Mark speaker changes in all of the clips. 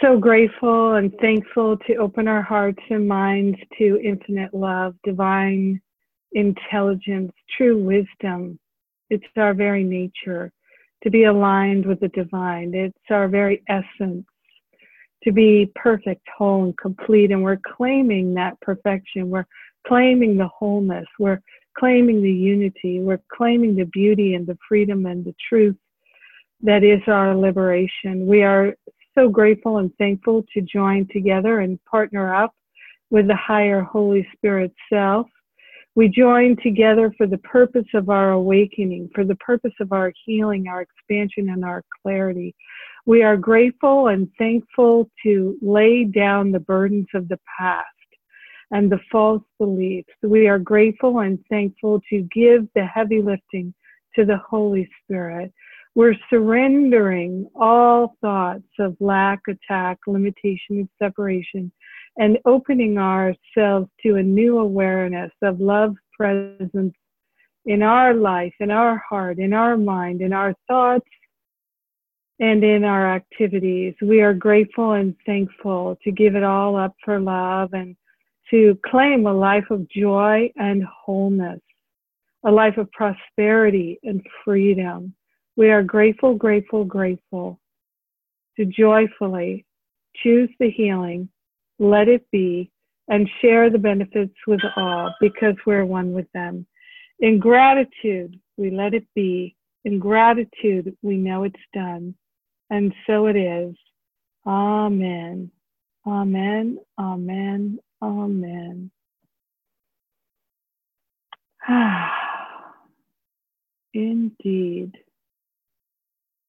Speaker 1: so grateful and thankful to open our hearts and minds to infinite love, divine intelligence, true wisdom. It's our very nature to be aligned with the divine. It's our very essence to be perfect, whole, and complete. And we're claiming that perfection. We're claiming the wholeness. We're claiming the unity. We're claiming the beauty and the freedom and the truth that is our liberation. We are so grateful and thankful to join together and partner up with the higher Holy Spirit self. We join together for the purpose of our awakening, for the purpose of our healing, our expansion, and our clarity. We are grateful and thankful to lay down the burdens of the past and the false beliefs. We are grateful and thankful to give the heavy lifting to the Holy Spirit. We're surrendering all thoughts of lack, attack, limitation, and separation, and opening ourselves to a new awareness of love presence in our life, in our heart, in our mind, in our thoughts, and in our activities. We are grateful and thankful to give it all up for love and to claim a life of joy and wholeness, a life of prosperity and freedom we are grateful, grateful, grateful to joyfully choose the healing, let it be, and share the benefits with all because we're one with them. In gratitude, we let it be. In gratitude, we know it's done. And so it is. Amen. Amen. Amen. Amen. Indeed.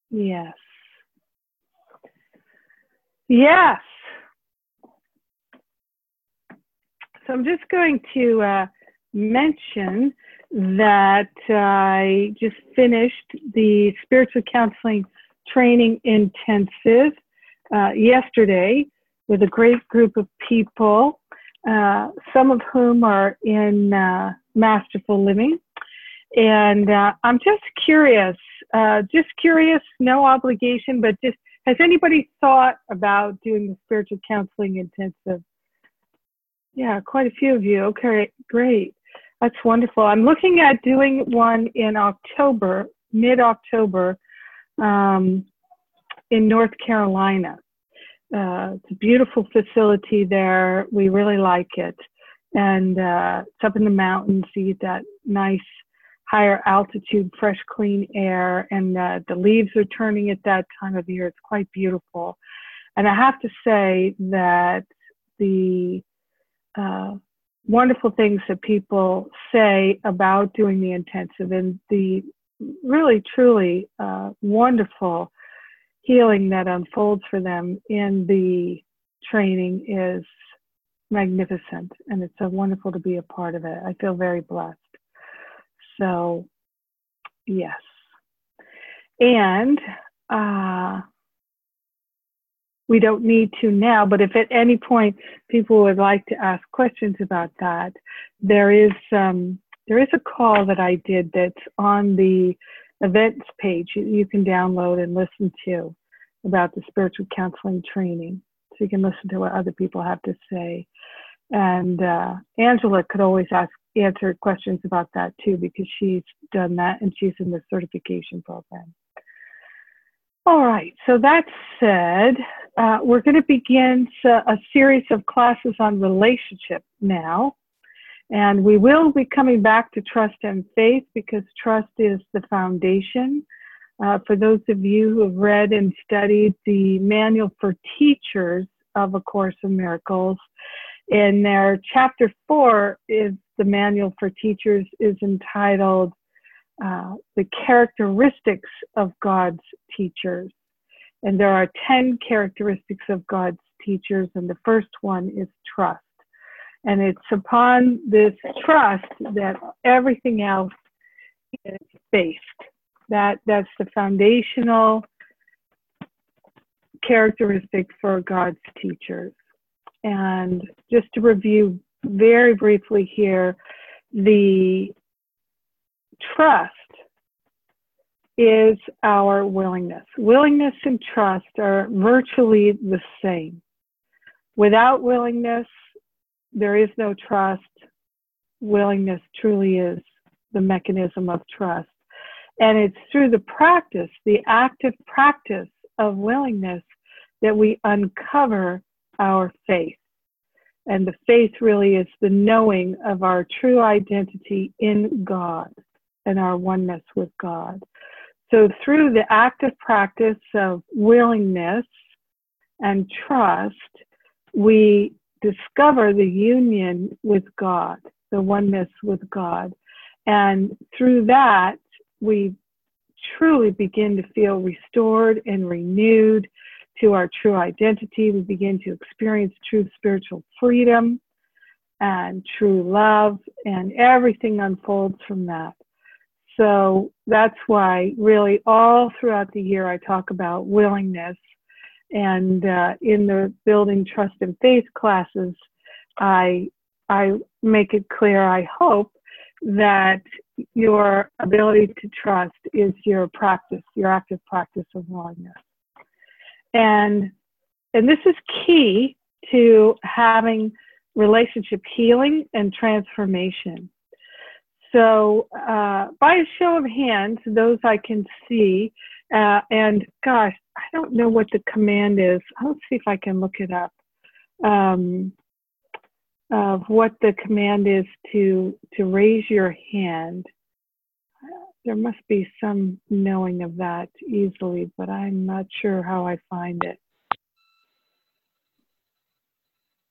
Speaker 1: Yes. Yes. So I'm just going to uh, mention that I just finished the spiritual counseling training intensive uh, yesterday with a great group of people, uh, some of whom are in uh, masterful living. And uh, I'm just curious uh, just curious, no obligation, but just has anybody thought about doing the spiritual counseling intensive? Yeah, quite a few of you. Okay, great. That's wonderful. I'm looking at doing one in October, mid October, um, in North Carolina. Uh, it's a beautiful facility there. We really like it. And uh, it's up in the mountains. You get that nice higher altitude, fresh, clean air, and uh, the leaves are turning at that time of year. It's quite beautiful. And I have to say that the uh, wonderful things that people say about doing the intensive and the really, truly uh, wonderful healing that unfolds for them in the training is magnificent. And it's so wonderful to be a part of it. I feel very blessed. So, yes. And uh, we don't need to now, but if at any point people would like to ask questions about that, there is um, there is a call that I did that's on the events page you can download and listen to about the spiritual counseling training. So you can listen to what other people have to say. And uh, Angela could always ask answer questions about that too, because she's done that and she's in the certification program. All right, so that said, uh, we're going to begin a series of classes on relationship now. And we will be coming back to trust and faith because trust is the foundation. Uh, for those of you who have read and studied the manual for teachers of A Course in Miracles, in their chapter four is the manual for teachers is entitled uh, The Characteristics of God's Teachers. And there are 10 characteristics of God's teachers, and the first one is trust. And it's upon this trust that everything else is based. That, that's the foundational characteristic for God's teachers. And just to review very briefly here, the trust is our willingness. Willingness and trust are virtually the same. Without willingness, there is no trust. Willingness truly is the mechanism of trust. And it's through the practice, the active practice of willingness, that we uncover our faith. And the faith really is the knowing of our true identity in God and our oneness with God. So, through the active practice of willingness and trust, we discover the union with God, the oneness with God. And through that, we truly begin to feel restored and renewed to our true identity. We begin to experience true spiritual freedom and true love, and everything unfolds from that. So that's why, really, all throughout the year, I talk about willingness. And uh, in the building trust and faith classes, I I make it clear. I hope that your ability to trust is your practice, your active practice of willingness. And and this is key to having relationship healing and transformation. So, uh, by a show of hands, those I can see, uh, and gosh, I don't know what the command is. i'll see if I can look it up. Um, of what the command is to to raise your hand. There must be some knowing of that easily, but I'm not sure how I find it.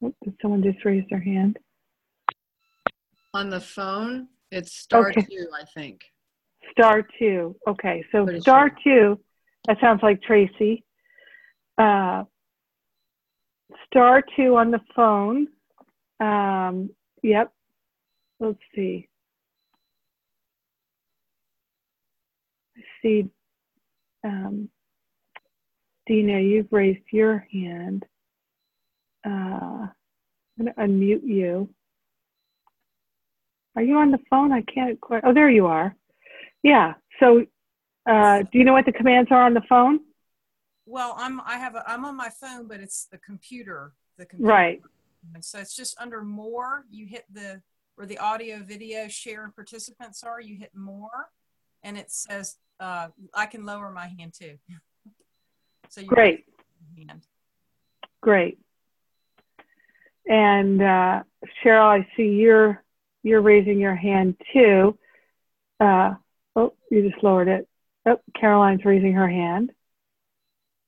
Speaker 1: Oh, did someone just raise their hand?
Speaker 2: On the phone, it's star okay. two, I think.
Speaker 1: Star two. Okay, so Pretty star two. That sounds like Tracy. Uh, star two on the phone. Um, yep. Let's see. I see. Um, Dina, you've raised your hand. Uh, I'm going to unmute you. Are you on the phone? I can't quite. Oh, there you are. Yeah. So, uh, do you know what the commands are on the phone?
Speaker 3: Well, I'm I have a, I'm on my phone, but it's the computer. The computer.
Speaker 1: Right.
Speaker 3: And so it's just under more. You hit the where the audio, video, share, and participants are. You hit more, and it says uh, I can lower my hand too.
Speaker 1: so you great. Hand. Great. And uh, Cheryl, I see you're you're raising your hand too. Uh, oh, you just lowered it. Oh, Caroline's raising her hand.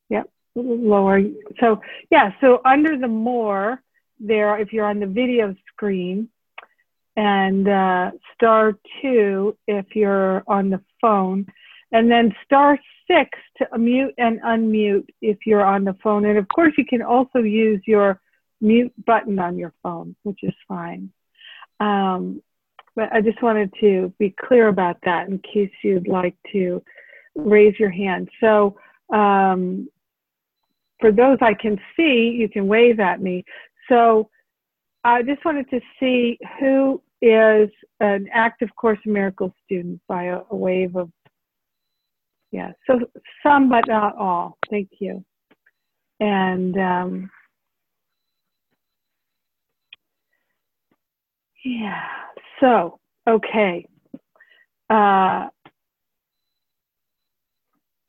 Speaker 1: Yep, lower. So yeah, so under the more there, if you're on the video screen, and uh, star two if you're on the phone, and then star six to mute and unmute if you're on the phone. And of course, you can also use your mute button on your phone, which is fine. Um, but I just wanted to be clear about that in case you'd like to raise your hand. So um, for those I can see, you can wave at me. So I just wanted to see who is an active Course in Miracles student by a, a wave of, yeah, so some but not all. Thank you. And um, Yeah. So, okay. Uh,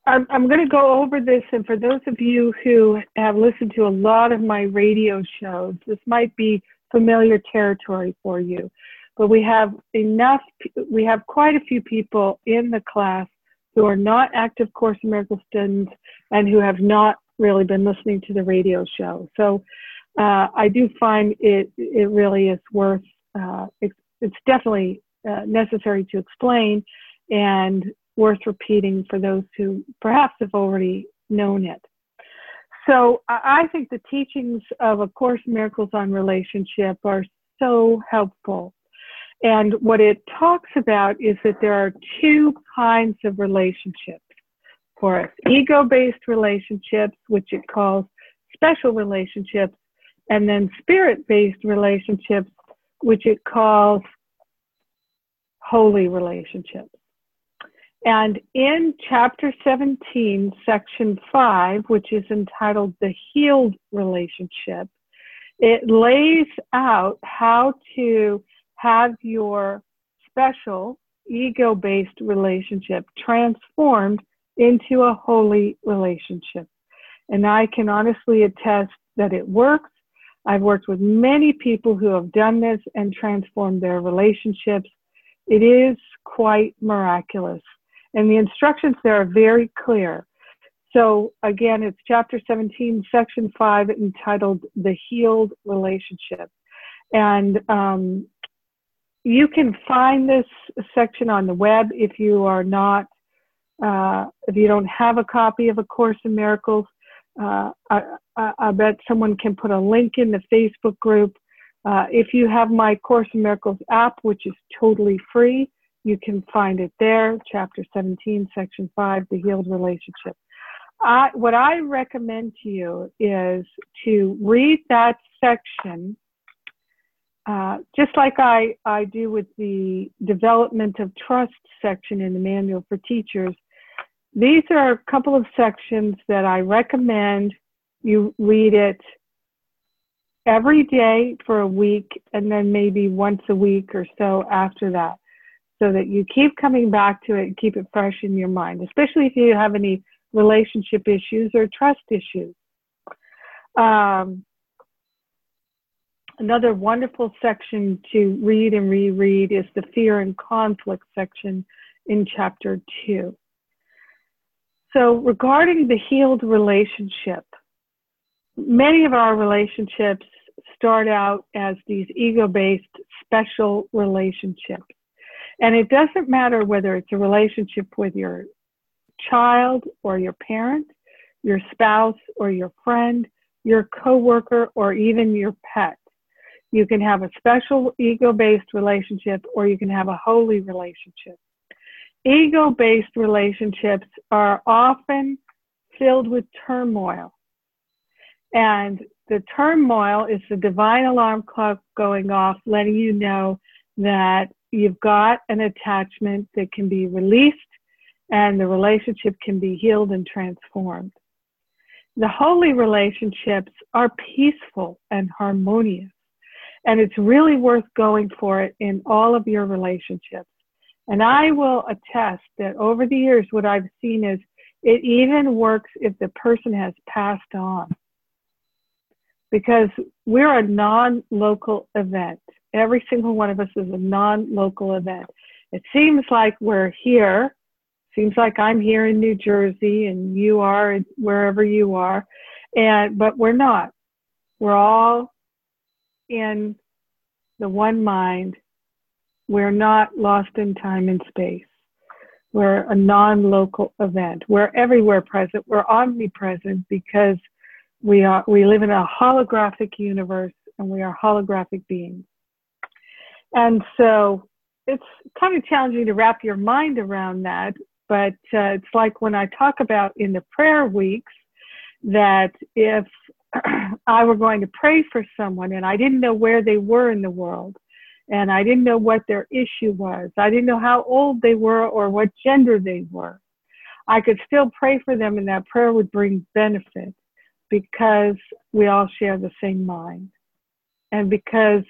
Speaker 1: I'm, I'm going to go over this, and for those of you who have listened to a lot of my radio shows, this might be familiar territory for you. But we have enough, we have quite a few people in the class who are not active Course in Miracles students and who have not really been listening to the radio show. So uh, I do find it, it really is worth uh, it's, it's, definitely uh, necessary to explain and worth repeating for those who perhaps have already known it. So I think the teachings of A Course in Miracles on relationship are so helpful. And what it talks about is that there are two kinds of relationships for us ego based relationships, which it calls special relationships, and then spirit based relationships, which it calls holy relationships. And in chapter 17, section 5, which is entitled The Healed Relationship, it lays out how to have your special ego based relationship transformed into a holy relationship. And I can honestly attest that it works. I've worked with many people who have done this and transformed their relationships. It is quite miraculous. And the instructions there are very clear. So again, it's chapter 17, section 5, entitled The Healed Relationship. And um, you can find this section on the web if you are not, uh, if you don't have a copy of A Course in Miracles. Uh, I, I, I, bet someone can put a link in the Facebook group. Uh, if you have my Course in Miracles app, which is totally free, you can find it there, chapter 17, section 5, the healed relationship. What I recommend to you is to read that section, uh, just like I, I do with the development of trust section in the manual for teachers. These are a couple of sections that I recommend you read it every day for a week and then maybe once a week or so after that so that you keep coming back to it and keep it fresh in your mind, especially if you have any relationship issues or trust issues. Um, another wonderful section to read and reread is the fear and conflict section in chapter two. So, regarding the healed relationship, many of our relationships start out as these ego based special relationships. And it doesn't matter whether it's a relationship with your child or your parent, your spouse or your friend, your coworker, or even your pet. You can have a special ego based relationship or you can have a holy relationship. Ego based relationships are often filled with turmoil. And the turmoil is the divine alarm clock going off, letting you know that you've got an attachment that can be released and the relationship can be healed and transformed. The holy relationships are peaceful and harmonious, and it's really worth going for it in all of your relationships. And I will attest that over the years, what I've seen is it even works if the person has passed on. Because we're a non local event. Every single one of us is a non local event. It seems like we're here seems like I'm here in New Jersey and you are wherever you are. And, but we're not. We're all in the one mind. We're not lost in time and space. We're a non-local event. We're everywhere present. We're omnipresent because we are, we live in a holographic universe and we are holographic beings. And so it's kind of challenging to wrap your mind around that but uh, it's like when I talk about in the prayer weeks that if I were going to pray for someone and I didn't know where they were in the world and I didn't know what their issue was, I didn't know how old they were or what gender they were, I could still pray for them and that prayer would bring benefit because we all share the same mind. And because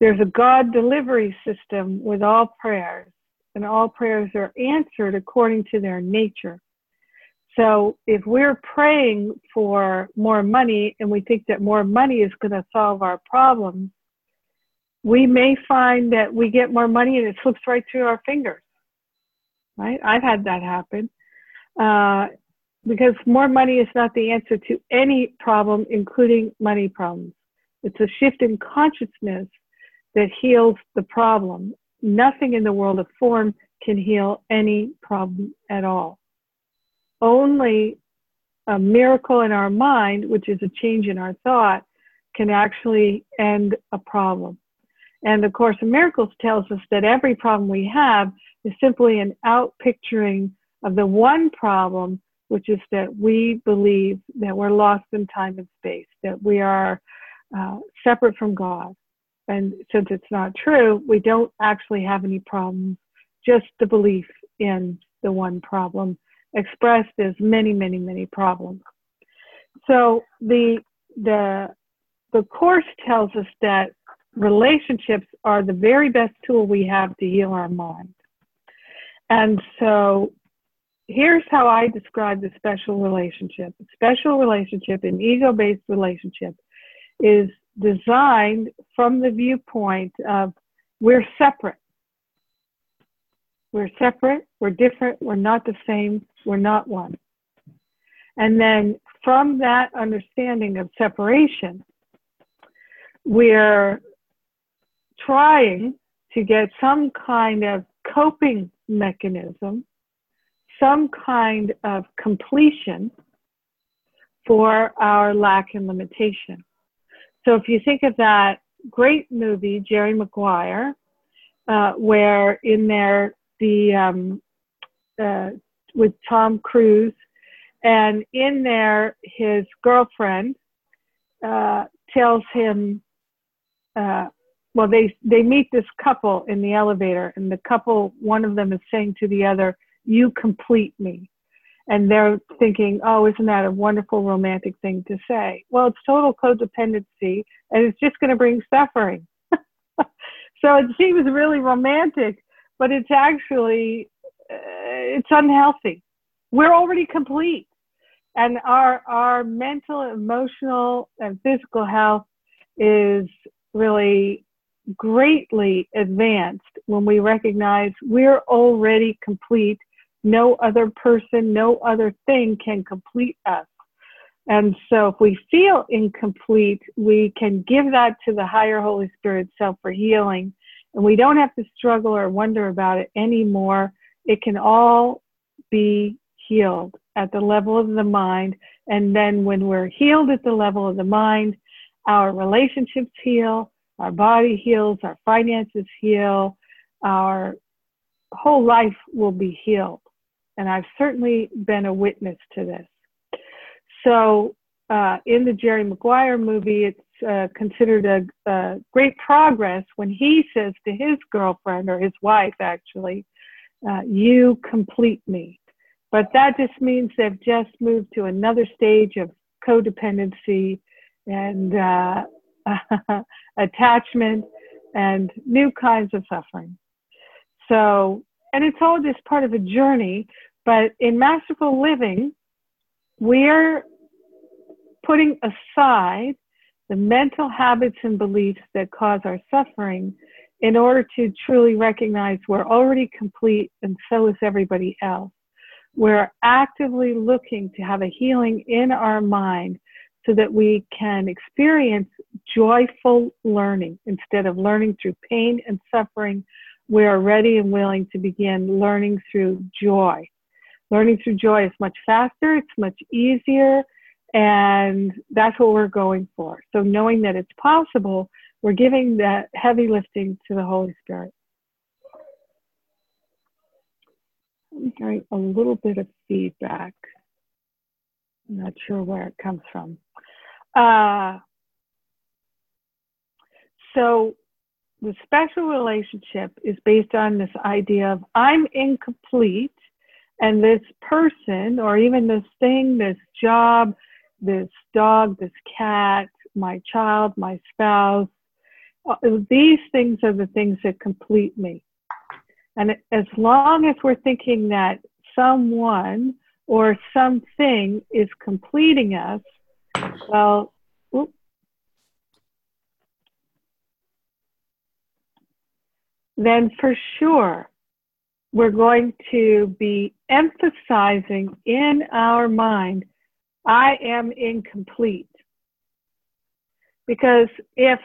Speaker 1: there's a God delivery system with all prayers and all prayers are answered according to their nature. So if we're praying for more money and we think that more money is going to solve our problems, we may find that we get more money and it slips right through our fingers. Right? I've had that happen. Uh, because more money is not the answer to any problem, including money problems. It's a shift in consciousness that heals the problem nothing in the world of form can heal any problem at all. Only a miracle in our mind, which is a change in our thought, can actually end a problem. And the Course in Miracles tells us that every problem we have is simply an outpicturing of the one problem, which is that we believe that we're lost in time and space, that we are uh, separate from God. And since it's not true, we don't actually have any problems, just the belief in the one problem expressed as many, many, many problems. So the the the course tells us that relationships are the very best tool we have to heal our mind. And so here's how I describe the special relationship. Special relationship, an ego-based relationship, is designed from the viewpoint of we're separate. We're separate, we're different, we're not the same, we're not one. And then from that understanding of separation, we're trying to get some kind of coping mechanism, some kind of completion for our lack and limitation. So if you think of that great movie, Jerry Maguire, uh, where in there the um, uh, with Tom Cruise, and in there his girlfriend uh, tells him, uh, well, they they meet this couple in the elevator, and the couple, one of them is saying to the other, "You complete me." and they're thinking, oh, isn't that a wonderful romantic thing to say? Well, it's total codependency, and it's just going to bring suffering. so it seems really romantic, but it's actually uh, it's unhealthy. We're already complete, and our our mental, emotional, and physical health is really greatly advanced when we recognize we're already complete no other person, no other thing can complete us. And so if we feel incomplete, we can give that to the higher Holy Spirit self for healing. And we don't have to struggle or wonder about it anymore. It can all be healed at the level of the mind. And then when we're healed at the level of the mind, our relationships heal, our body heals, our finances heal, our whole life will be healed and I've certainly been a witness to this. So, uh, in the Jerry Maguire movie, it's uh, considered a, a, great progress when he says to his girlfriend or his wife, actually, uh, "You complete me." But that just means they've just moved to another stage of codependency and uh, attachment and new kinds of suffering. So and it's all just part of a journey. But in masterful living, we're putting aside the mental habits and beliefs that cause our suffering in order to truly recognize we're already complete and so is everybody else. We're actively looking to have a healing in our mind so that we can experience joyful learning instead of learning through pain and suffering we are ready and willing to begin learning through joy. Learning through joy is much faster, it's much easier, and that's what we're going for. So, knowing that it's possible, we're giving that heavy lifting to the Holy Spirit. I'm hearing a little bit of feedback. I'm not sure where it comes from. Uh, so, the special relationship is based on this idea of I'm incomplete, and this person, or even this thing, this job, this dog, this cat, my child, my spouse, uh, these things are the things that complete me. And as long as we're thinking that someone or something is completing us, well, then for sure we're going to be emphasizing in our mind, I am incomplete. Because if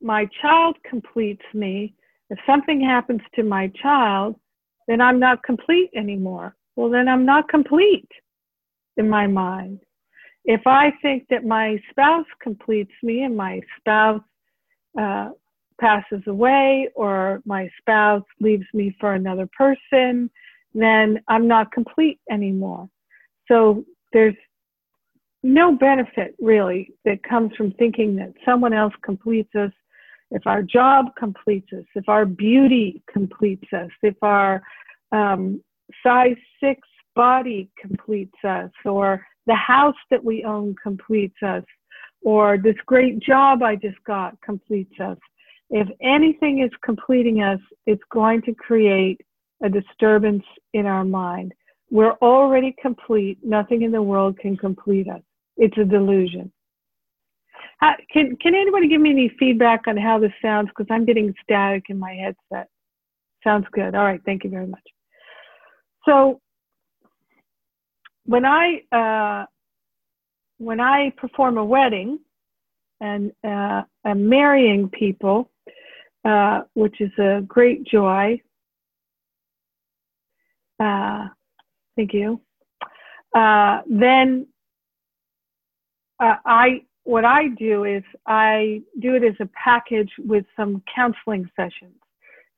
Speaker 1: my child completes me, if something happens to my child, then I'm not complete anymore. Well, then I'm not complete in my mind. If I think that my spouse completes me and my spouse uh, passes away or my spouse leaves me for another person, then I'm not complete anymore. So there's no benefit really that comes from thinking that someone else completes us. If our job completes us, if our beauty completes us, if our um, size six body completes us, or the house that we own completes us, or this great job I just got completes us. If anything is completing us, it's going to create a disturbance in our mind. We're already complete. Nothing in the world can complete us. It's a delusion. How, can, can anybody give me any feedback on how this sounds? Because I'm getting static in my headset. Sounds good. All right. Thank you very much. So when I uh, when I perform a wedding and uh, I'm marrying people, uh, which is a great joy. Uh, thank you. Uh, then uh, I what I do is I do it as a package with some counseling sessions.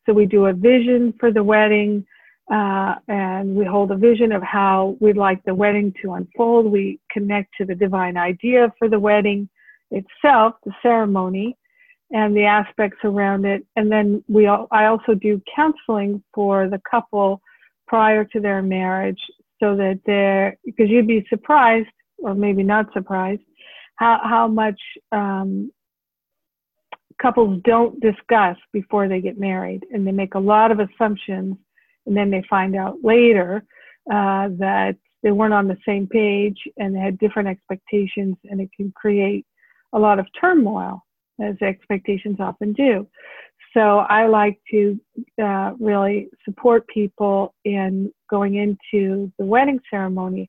Speaker 1: So we do a vision for the wedding, uh, and we hold a vision of how we'd like the wedding to unfold. We connect to the divine idea for the wedding itself, the ceremony, and the aspects around it. And then we, I also do counseling for the couple prior to their marriage, so that they're because you'd be surprised, or maybe not surprised, how how much um, couples don't discuss before they get married, and they make a lot of assumptions, and then they find out later uh, that they weren't on the same page and they had different expectations, and it can create a lot of turmoil, as expectations often do. So I like to uh, really support people in going into the wedding ceremony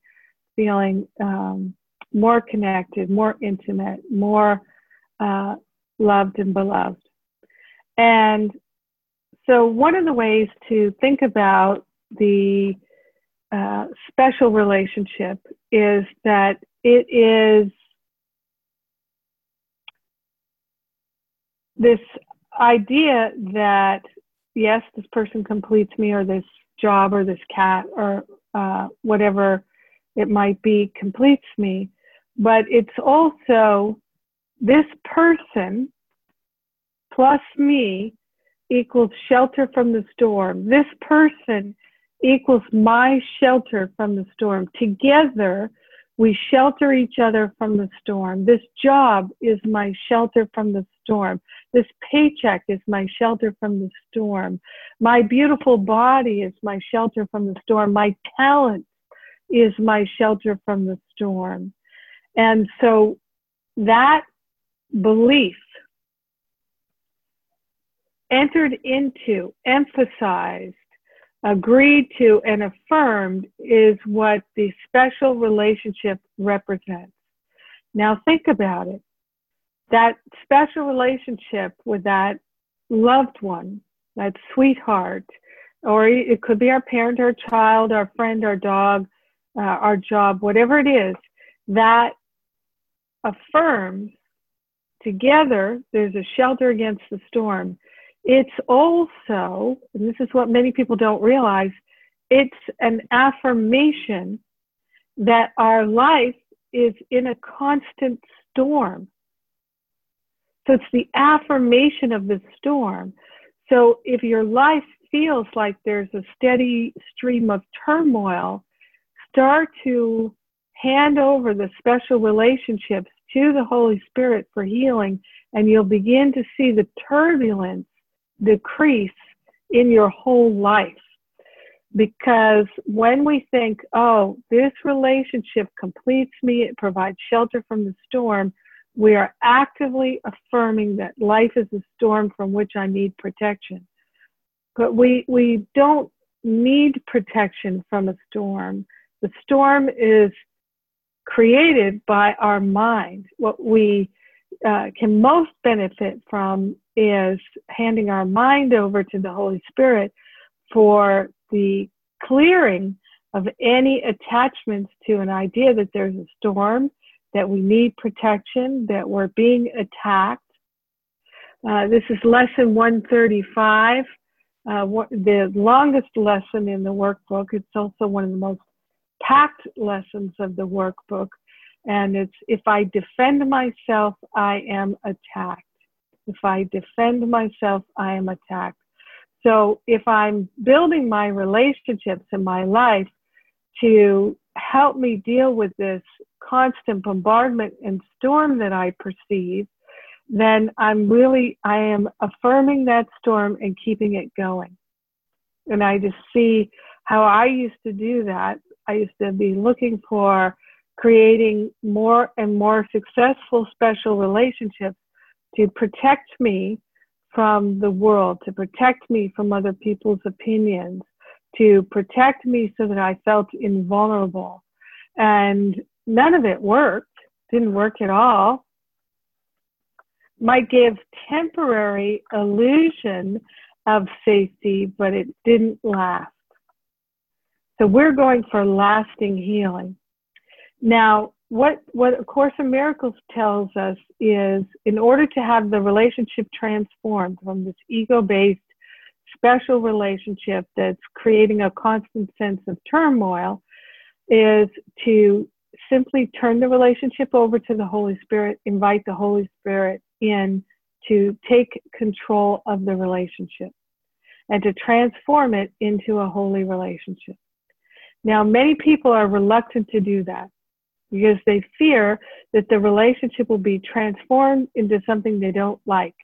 Speaker 1: feeling um, more connected, more intimate, more uh, loved and beloved. And so, one of the ways to think about the uh, special relationship is that it is this idea that, yes, this person completes me, or this job, or this cat, or uh, whatever it might be, completes me but it's also this person plus me equals shelter from the storm. This person equals my shelter from the storm. Together, we shelter each other from the storm. This job is my shelter from the storm. This paycheck is my shelter from the storm. My beautiful body is my shelter from the storm. My talent is my shelter from the storm. And so that belief entered into, emphasized, agreed to, and affirmed is what the special relationship represents. Now think about it. That special relationship with that loved one, that sweetheart, or it could be our parent, our child, our friend, our dog, uh, our job, whatever it is, that affirms together there's a shelter against the storm. It's also, and this is what many people don't realize, it's an affirmation that our life is in a constant storm. So it's the affirmation of the storm. So if your life feels like there's a steady stream of turmoil, start to hand over the special relationships to the Holy Spirit for healing, and you'll begin to see the turbulence decrease in your whole life. Because when we think, oh, this relationship completes me, it provides shelter from the storm, we are actively affirming that life is a storm from which I need protection. But we, we don't need protection from a storm. The storm is created by our mind. What we uh, can most benefit from is handing our mind over to the Holy Spirit for the clearing of any attachments to an idea that there's a storm, that we need protection, that we're being attacked. Uh, this is lesson 135, uh, the longest lesson in the workbook. It's also one of the most packed lessons of the workbook. And it's if I defend myself, I am attacked. If I defend myself, I am attacked. So if I'm building my relationships in my life to help me deal with this constant bombardment and storm that I perceive, then I'm really, I am affirming that storm and keeping it going. And I just see how I used to do that. I used to be looking for creating more and more successful special relationships to protect me from the world, to protect me from other people's opinions, to protect me so that I felt invulnerable. And none of it worked, didn't work at all. Might give temporary illusion of safety, but it didn't last. So we're going for lasting healing. Now, what, what A Course in Miracles tells us is in order to have the relationship transformed from this ego based special relationship that's creating a constant sense of turmoil, is to simply turn the relationship over to the Holy Spirit, invite the Holy Spirit in to take control of the relationship and to transform it into a holy relationship. Now, many people are reluctant to do that because they fear that the relationship will be transformed into something they don't like.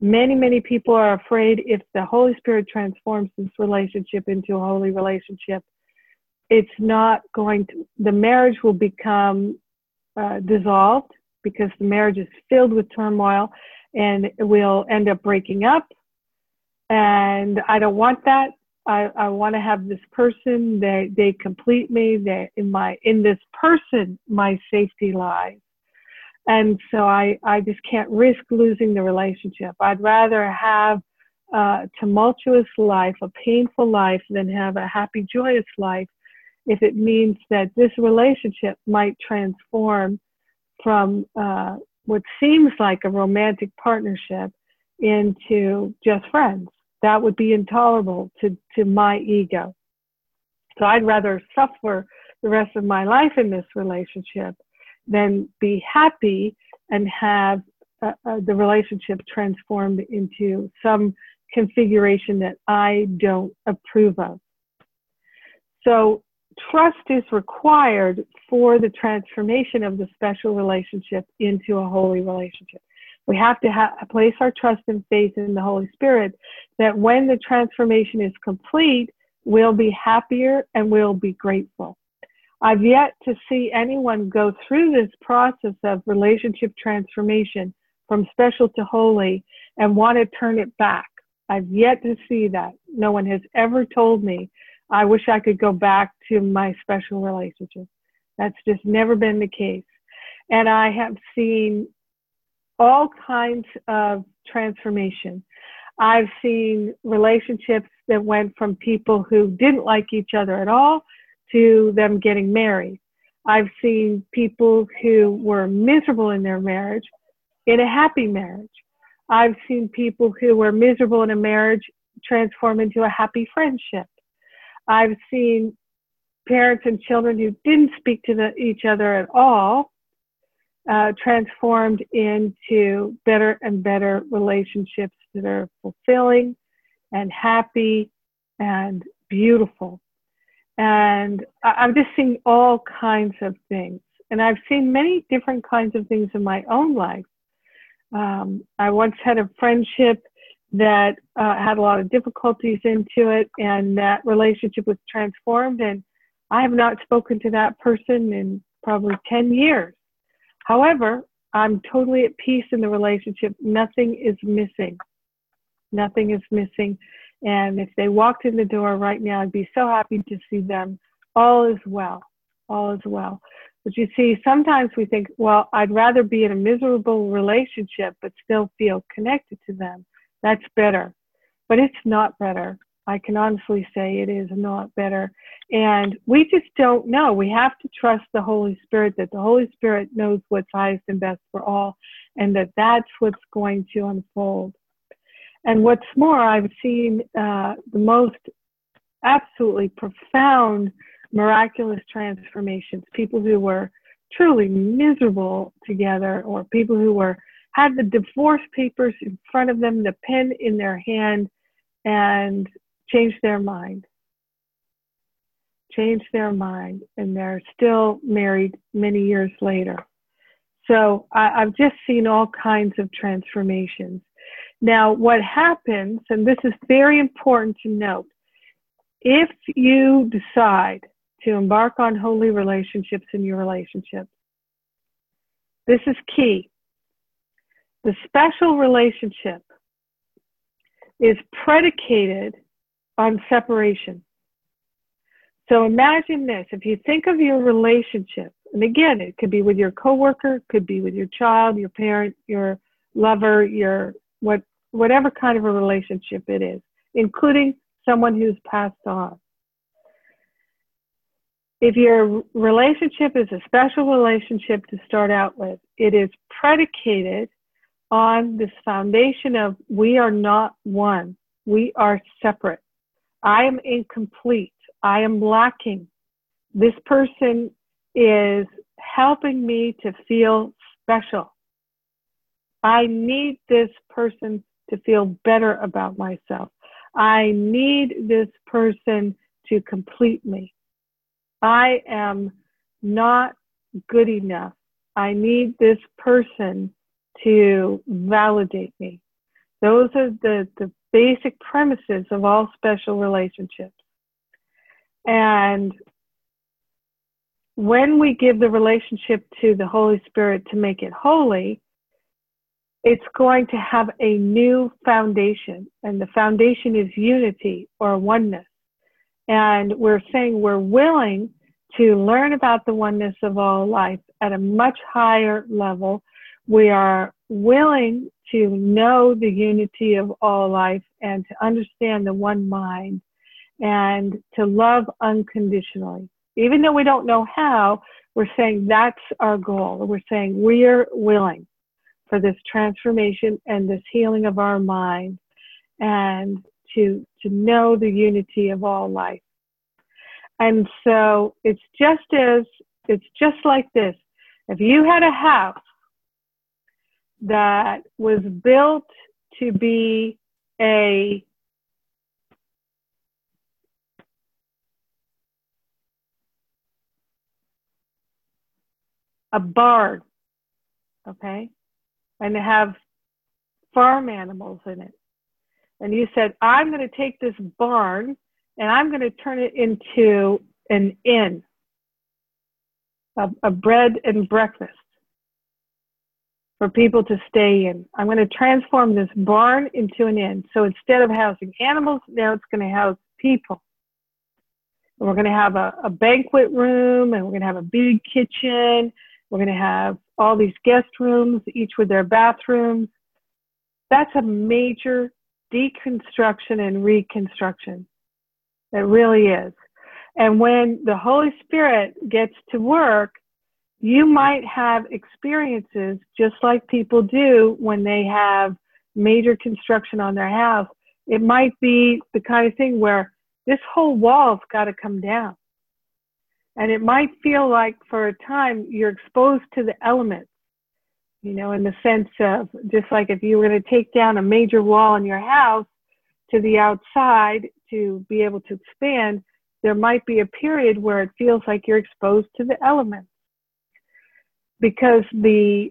Speaker 1: Many, many people are afraid if the Holy Spirit transforms this relationship into a holy relationship, it's not going to, the marriage will become uh, dissolved because the marriage is filled with turmoil and will end up breaking up. And I don't want that. I, I want to have this person. They they complete me. They in my in this person my safety lies, and so I I just can't risk losing the relationship. I'd rather have a tumultuous life, a painful life, than have a happy, joyous life. If it means that this relationship might transform from uh, what seems like a romantic partnership into just friends that would be intolerable to, to my ego. So I'd rather suffer the rest of my life in this relationship than be happy and have uh, uh, the relationship transformed into some configuration that I don't approve of. So trust is required for the transformation of the special relationship into a holy relationship. We have to ha- place our trust and faith in the Holy Spirit that when the transformation is complete, we'll be happier and we'll be grateful. I've yet to see anyone go through this process of relationship transformation from special to holy and want to turn it back. I've yet to see that. No one has ever told me, I wish I could go back to my special relationship. That's just never been the case. And I have seen all kinds of transformation. I've seen relationships that went from people who didn't like each other at all to them getting married. I've seen people who were miserable in their marriage in a happy marriage. I've seen people who were miserable in a marriage transform into a happy friendship. I've seen parents and children who didn't speak to the, each other at all uh, transformed into better and better relationships that are fulfilling and happy and beautiful. And I'm just seeing all kinds of things. And I've seen many different kinds of things in my own life. Um, I once had a friendship that uh, had a lot of difficulties into it, and that relationship was transformed. And I have not spoken to that person in probably 10 years. However, I'm totally at peace in the relationship. Nothing is missing. Nothing is missing. And if they walked in the door right now, I'd be so happy to see them. All is well. All is well. But you see, sometimes we think, well, I'd rather be in a miserable relationship but still feel connected to them. That's better. But it's not better. I can honestly say it is not better. And we just don't know. We have to trust the Holy Spirit that the Holy Spirit knows what's highest and best for all, and that that's what's going to unfold. And what's more, I've seen uh, the most absolutely profound, miraculous transformations. People who were truly miserable together, or people who were had the divorce papers in front of them, the pen in their hand, and change their mind. Change their mind, and they're still married many years later. So I, have just seen all kinds of transformations. Now, what happens, and this is very important to note, if you decide to embark on holy relationships in your relationships, this is key. The special relationship is predicated on separation. So imagine this if you think of your relationship, and again, it could be with your coworker, could be with your child, your parent, your lover, your what whatever kind of a relationship it is, including someone who's passed on. If your relationship is a special relationship to start out with, it is predicated on this foundation of we are not one, we are separate. I am incomplete, I am lacking. This person is helping me to feel special. I need this person to feel better about myself. I need this person to complete me. I am not good enough. I need this person to validate me. Those are the, the basic premises of all special relationships. And when we give the relationship to the Holy Spirit to make it holy, it's going to have a new foundation. And the foundation is unity or oneness. And we're saying we're willing to learn about the oneness of all life at a much higher level. We are willing to know the unity of all life and to understand the one mind and to love unconditionally. Even though we don't know how, we're saying that's our goal. We're saying we're willing for this transformation and this healing of our mind and to, to know the unity of all life. And so it's just as, it's just like this. If you had a house that was built to be a a barn, okay? and have farm animals in it. And you said, I'm going to take this barn and I'm going to turn it into an inn, a, a bread and breakfast for people to stay in. I'm going to transform this barn into an inn. So instead of housing animals, now it's going to house people. And we're going to have a, a banquet room and we're going to have a big kitchen. We're going to have all these guest rooms, each with their bathrooms. That's a major deconstruction and reconstruction. It really is. And when the Holy Spirit gets to work, you might have experiences just like people do when they have major construction on their house. It might be the kind of thing where this whole wall's got to come down. And it might feel like for a time you're exposed to the elements, you know, in the sense of just like if you were going to take down a major wall in your house to the outside to be able to expand, there might be a period where it feels like you're exposed to the elements. Because the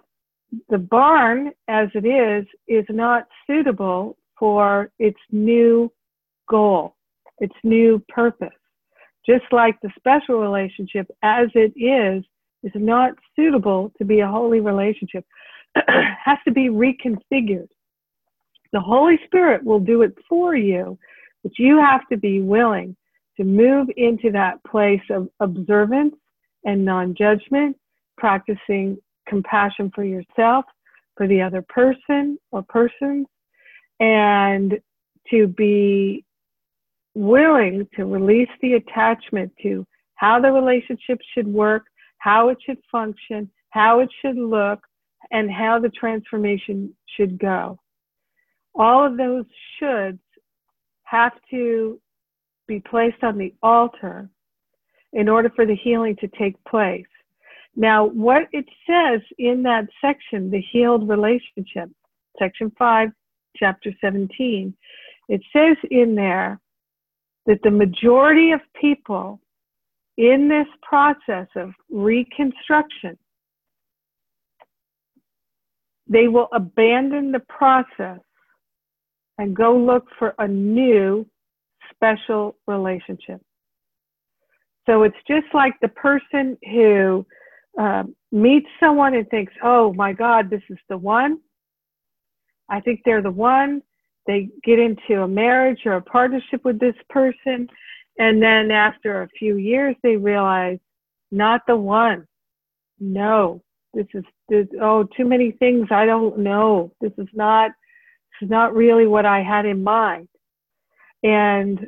Speaker 1: the barn as it is is not suitable for its new goal, its new purpose just like the special relationship as it is, is not suitable to be a holy relationship, has to be reconfigured. The Holy Spirit will do it for you, but you have to be willing to move into that place of observance and non judgment, practicing compassion for yourself, for the other person or persons, and to be willing to release the attachment to how the relationship should work, how it should function, how it should look, and how the transformation should go. All of those shoulds have to be placed on the altar in order for the healing to take place. Now, what it says in that section, the healed relationship, section 5, chapter 17, it says in there that the majority of people in this process of reconstruction, they will abandon the process and go look for a new special relationship. So it's just like the person who uh, meets someone and thinks, oh my God, this is the one. I think they're the one. They get into a marriage or a partnership with this person. And then after a few years, they realize, not the one. No, this is, this, oh, too many things I don't know. This is not, this is not really what I had in mind. And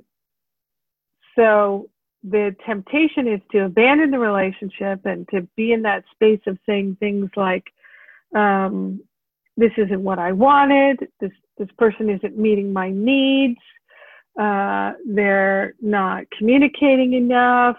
Speaker 1: so the temptation is to abandon the relationship and to be in that space of saying things like, um, this isn't what I wanted. This, this person isn't meeting my needs. Uh, they're not communicating enough.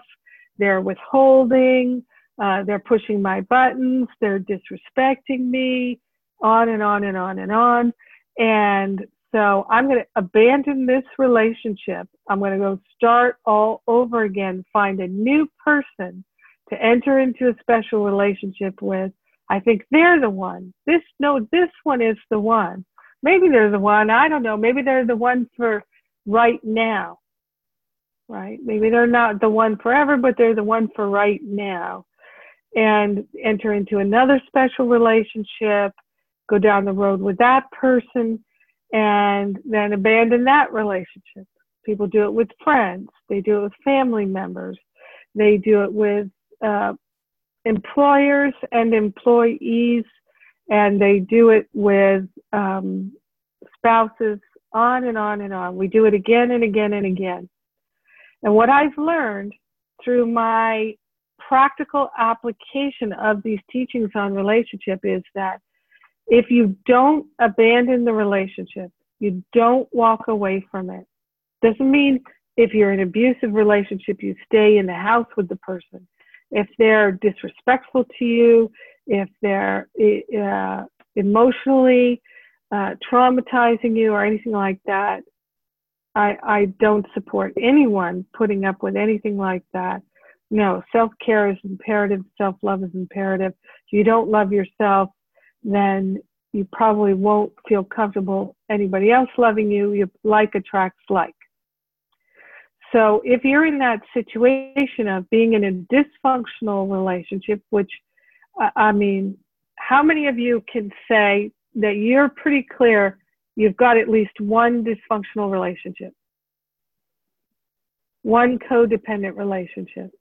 Speaker 1: They're withholding. Uh, they're pushing my buttons. They're disrespecting me. On and on and on and on. And so I'm going to abandon this relationship. I'm going to go start all over again, find a new person to enter into a special relationship with. I think they're the one. This, no, this one is the one. Maybe they're the one. I don't know. Maybe they're the one for right now. Right? Maybe they're not the one forever, but they're the one for right now. And enter into another special relationship, go down the road with that person and then abandon that relationship. People do it with friends, they do it with family members, they do it with uh, employers and employees, and they do it with um, spouses, on and on and on. We do it again and again and again. And what I've learned through my practical application of these teachings on relationship is that if you don't abandon the relationship, you don't walk away from it. Doesn't mean if you're in an abusive relationship, you stay in the house with the person. If they're disrespectful to you, if they're uh, emotionally uh, traumatizing you or anything like that, I, I don't support anyone putting up with anything like that. No, self care is imperative, self love is imperative. You don't love yourself, then you probably won't feel comfortable anybody else loving you. You like attracts like. So if you're in that situation of being in a dysfunctional relationship, which I mean, how many of you can say that you're pretty clear you've got at least one dysfunctional relationship? One codependent relationship.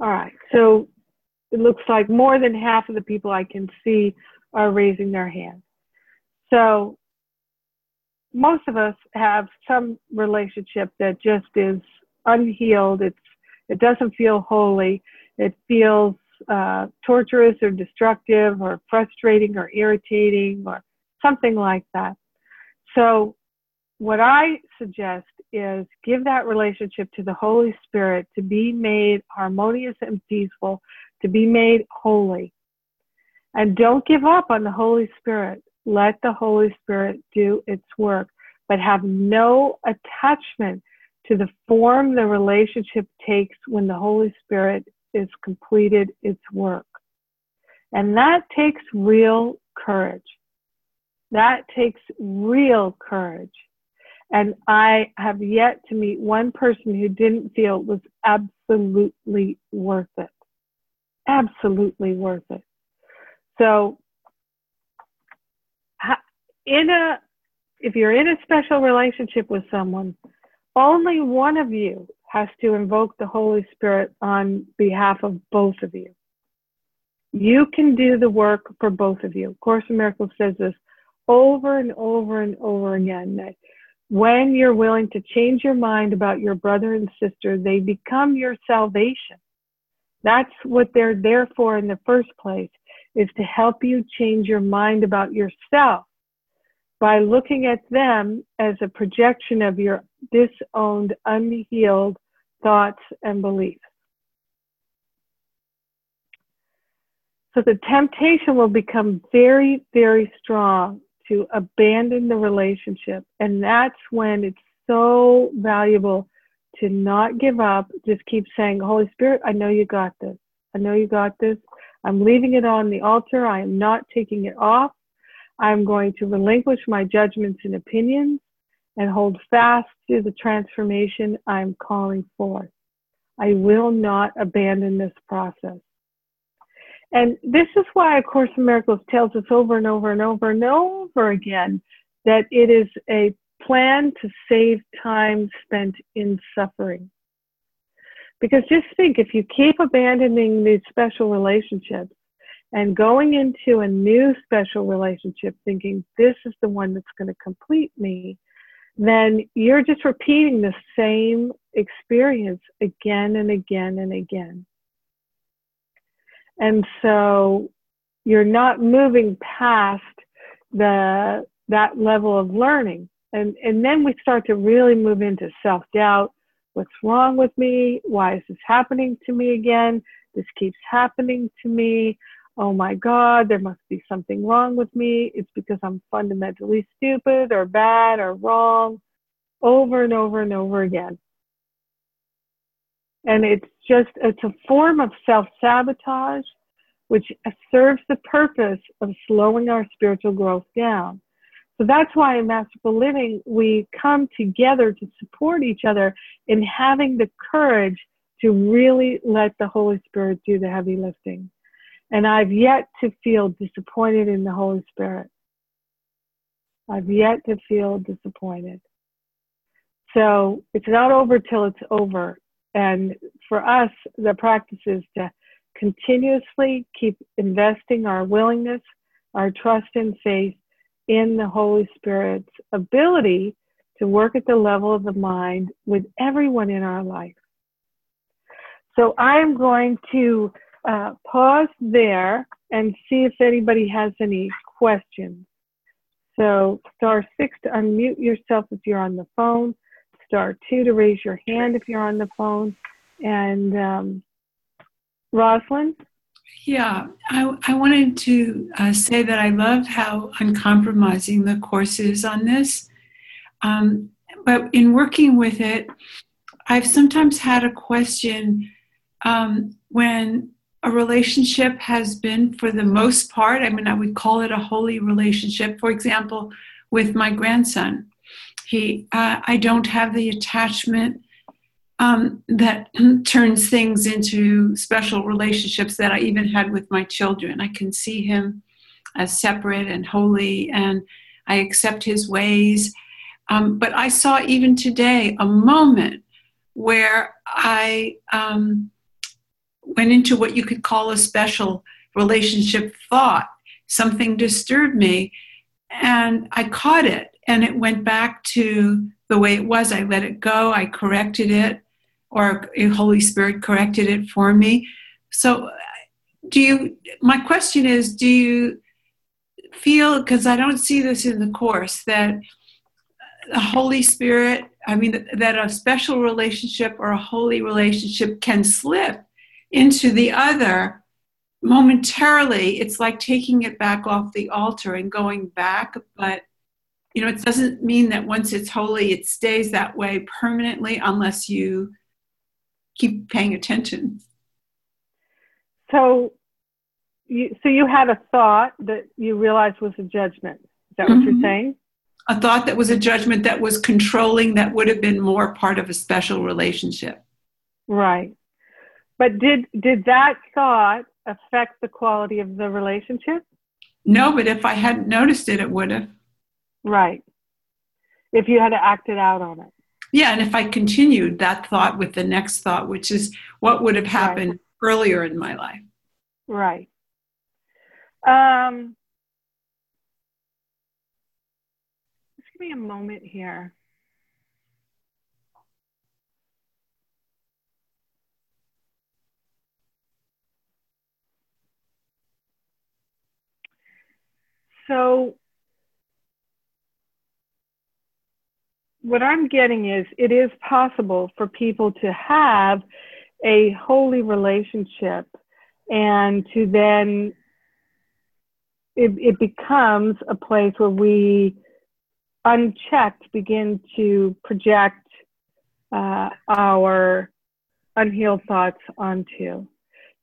Speaker 1: All right. So it looks like more than half of the people I can see are raising their hand. So most of us have some relationship that just is unhealed. It's it doesn't feel holy. It feels uh, torturous or destructive or frustrating or irritating or something like that. So what I suggest is give that relationship to the Holy Spirit to be made harmonious and peaceful to be made holy. And don't give up on the Holy Spirit. Let the Holy Spirit do its work, but have no attachment to the form the relationship takes when the Holy Spirit is completed its work. And that takes real courage. That takes real courage. And I have yet to meet one person who didn't feel it was absolutely worth it absolutely worth it. So, in a if you're in a special relationship with someone, only one of you has to invoke the Holy Spirit on behalf of both of you. You can do the work for both of you. Course in Miracles says this over and over and over again that when you're willing to change your mind about your brother and sister, they become your salvation. That's what they're there for in the first place, is to help you change your mind about yourself by looking at them as a projection of your disowned, unhealed thoughts and beliefs. So the temptation will become very, very strong to abandon the relationship. And that's when it's so valuable to not give up. Just keep saying, Holy Spirit, I know you got this. I know you got this. I'm leaving it on the altar. I am not taking it off. I'm going to relinquish my judgments and opinions and hold fast to the transformation I'm calling forth. I will not abandon this process. And this is why A Course in Miracles tells us over and over and over and over again that it is a plan to save time spent in suffering. Because just think if you keep abandoning these special relationships and going into a new special relationship thinking this is the one that's going to complete me, then you're just repeating the same experience again and again and again. And so you're not moving past the that level of learning. And and then we start to really move into self-doubt. What's wrong with me? Why is this happening to me again? This keeps happening to me. Oh my God, there must be something wrong with me. It's because I'm fundamentally stupid or bad or wrong over and over and over again. And it's just, it's a form of self sabotage, which serves the purpose of slowing our spiritual growth down. So that's why in Masterful Living, we come together to support each other in having the courage to really let the Holy Spirit do the heavy lifting. And I've yet to feel disappointed in the Holy Spirit. I've yet to feel disappointed. So it's not over till it's over. And for us, the practice is to continuously keep investing our willingness, our trust and faith in the Holy Spirit's ability to work at the level of the mind with everyone in our life. So I'm going to uh, pause there and see if anybody has any questions. So star six to unmute yourself if you're on the phone star two to raise your hand if you're on the phone. And um, Rosalind?
Speaker 4: Yeah, I, I wanted to uh, say that I love how uncompromising the course is on this. Um, but in working with it, I've sometimes had a question um, when a relationship has been, for the most part, I mean, I would call it a holy relationship, for example, with my grandson. He, uh, I don't have the attachment um, that turns things into special relationships that I even had with my children. I can see him as separate and holy, and I accept his ways. Um, but I saw even today a moment where I um, went into what you could call a special relationship thought. Something disturbed me, and I caught it and it went back to the way it was. I let it go, I corrected it, or Holy Spirit corrected it for me. So, do you, my question is, do you feel, because I don't see this in the Course, that the Holy Spirit, I mean, that a special relationship or a holy relationship can slip into the other momentarily. It's like taking it back off the altar and going back, but you know, it doesn't mean that once it's holy, it stays that way permanently unless you keep paying attention.
Speaker 1: So, you, so you had a thought that you realized was a judgment. Is that what mm-hmm. you're saying?
Speaker 4: A thought that was a judgment that was controlling, that would have been more part of a special relationship.
Speaker 1: Right. But did did that thought affect the quality of the relationship?
Speaker 4: No, but if I hadn't noticed it, it would have.
Speaker 1: Right. If you had acted out on it.
Speaker 4: Yeah, and if I continued that thought with the next thought, which is what would have happened right. earlier in my life.
Speaker 1: Right. Um, just give me a moment here. So what I'm getting is it is possible for people to have a holy relationship and to then it, it becomes a place where we unchecked begin to project uh, our unhealed thoughts onto.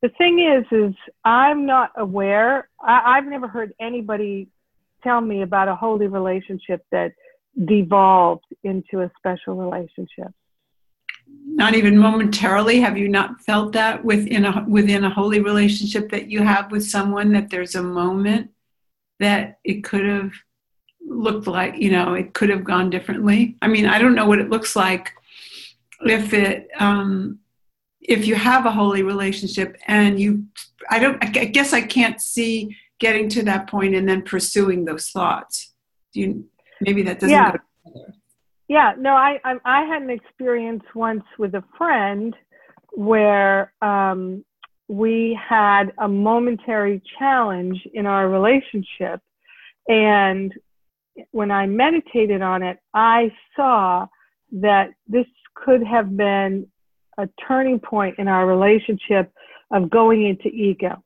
Speaker 1: The thing is, is I'm not aware. I, I've never heard anybody tell me about a holy relationship that devolved into a special relationship.
Speaker 4: Not even momentarily. Have you not felt that within a within a holy relationship that you have with someone that there's a moment that it could have looked like you know it could have gone differently? I mean, I don't know what it looks like if it um, if you have a holy relationship and you i don't i guess i can't see getting to that point and then pursuing those thoughts do you maybe that doesn't
Speaker 1: yeah. yeah no I, I, I had an experience once with a friend where um, we had a momentary challenge in our relationship and when i meditated on it i saw that this could have been a turning point in our relationship of going into ego.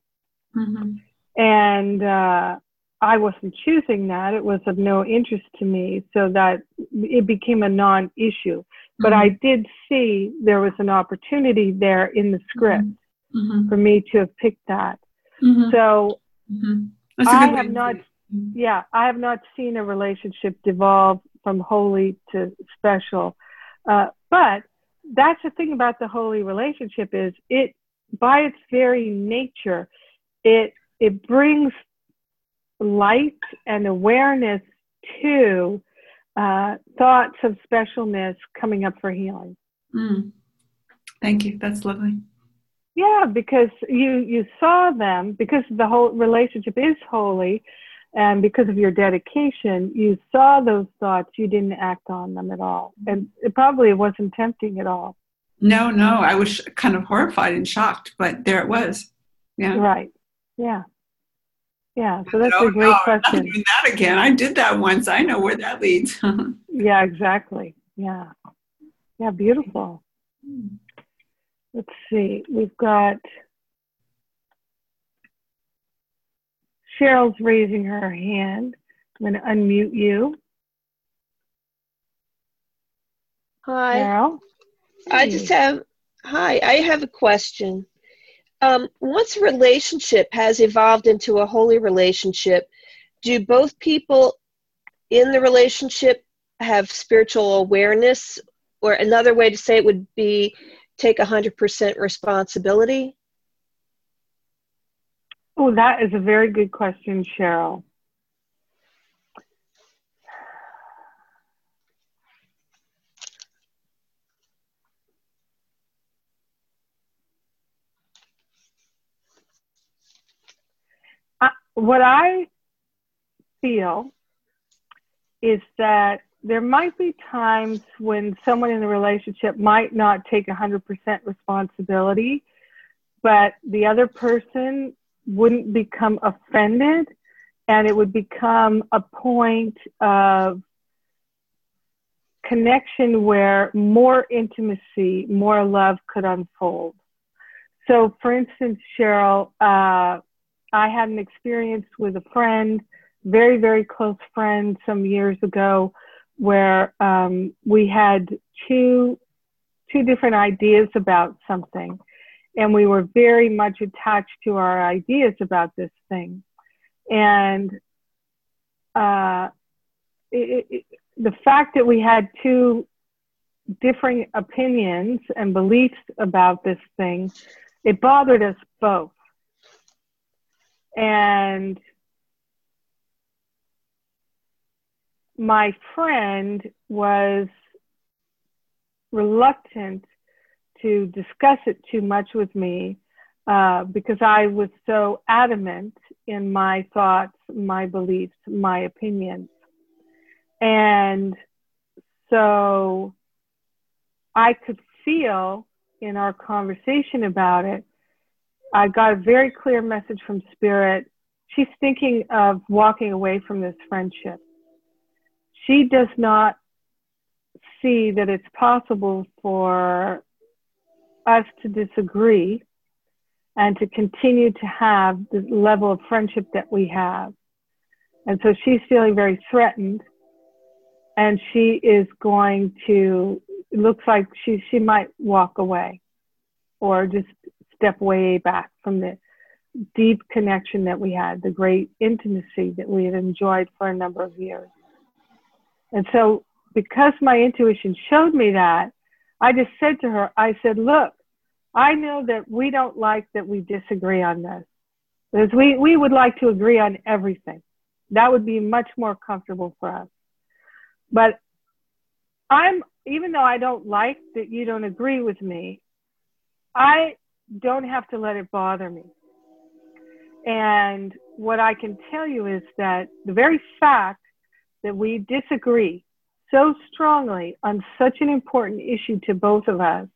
Speaker 1: Mm-hmm. And uh, I wasn't choosing that. It was of no interest to me, so that it became a non issue. But mm-hmm. I did see there was an opportunity there in the script mm-hmm. mm-hmm. for me to have picked that. Mm-hmm. So mm-hmm. I have not, yeah, I have not seen a relationship devolve from holy to special. Uh, but that's the thing about the holy relationship is it by its very nature it it brings light and awareness to uh, thoughts of specialness coming up for healing
Speaker 4: mm. thank you that's lovely
Speaker 1: yeah because you you saw them because the whole relationship is holy and because of your dedication, you saw those thoughts, you didn't act on them at all. And it probably wasn't tempting at all.
Speaker 4: No, no, I was kind of horrified and shocked, but there it was.
Speaker 1: Yeah. Right. Yeah. Yeah. So that's no, a great no, question.
Speaker 4: I'm doing that again. I did that once. I know where that leads.
Speaker 1: yeah, exactly. Yeah. Yeah, beautiful. Let's see. We've got Cheryl's raising her hand. I'm going to unmute you.
Speaker 5: Hi.
Speaker 1: Cheryl.
Speaker 5: I just have, hi, I have a question. Um, once a relationship has evolved into a holy relationship, do both people in the relationship have spiritual awareness? Or another way to say it would be take 100% responsibility?
Speaker 1: Oh, that is a very good question, Cheryl. What I feel is that there might be times when someone in the relationship might not take 100% responsibility, but the other person wouldn't become offended and it would become a point of connection where more intimacy, more love could unfold. So, for instance, Cheryl, uh, I had an experience with a friend, very, very close friend, some years ago, where um, we had two two different ideas about something, and we were very much attached to our ideas about this thing, and uh, it, it, the fact that we had two differing opinions and beliefs about this thing, it bothered us both and my friend was reluctant to discuss it too much with me uh, because I was so adamant in my thoughts, my beliefs, my opinions. And so I could feel in our conversation about it I got a very clear message from Spirit. She's thinking of walking away from this friendship. She does not see that it's possible for us to disagree and to continue to have the level of friendship that we have. And so she's feeling very threatened. And she is going to, looks like she, she might walk away or just step way back from the deep connection that we had, the great intimacy that we had enjoyed for a number of years. And so, because my intuition showed me that, I just said to her, I said, Look, I know that we don't like that we disagree on this. Because we, we would like to agree on everything. That would be much more comfortable for us. But I'm, even though I don't like that you don't agree with me, I don't have to let it bother me. And what I can tell you is that the very fact that we disagree so strongly on such an important issue to both of us,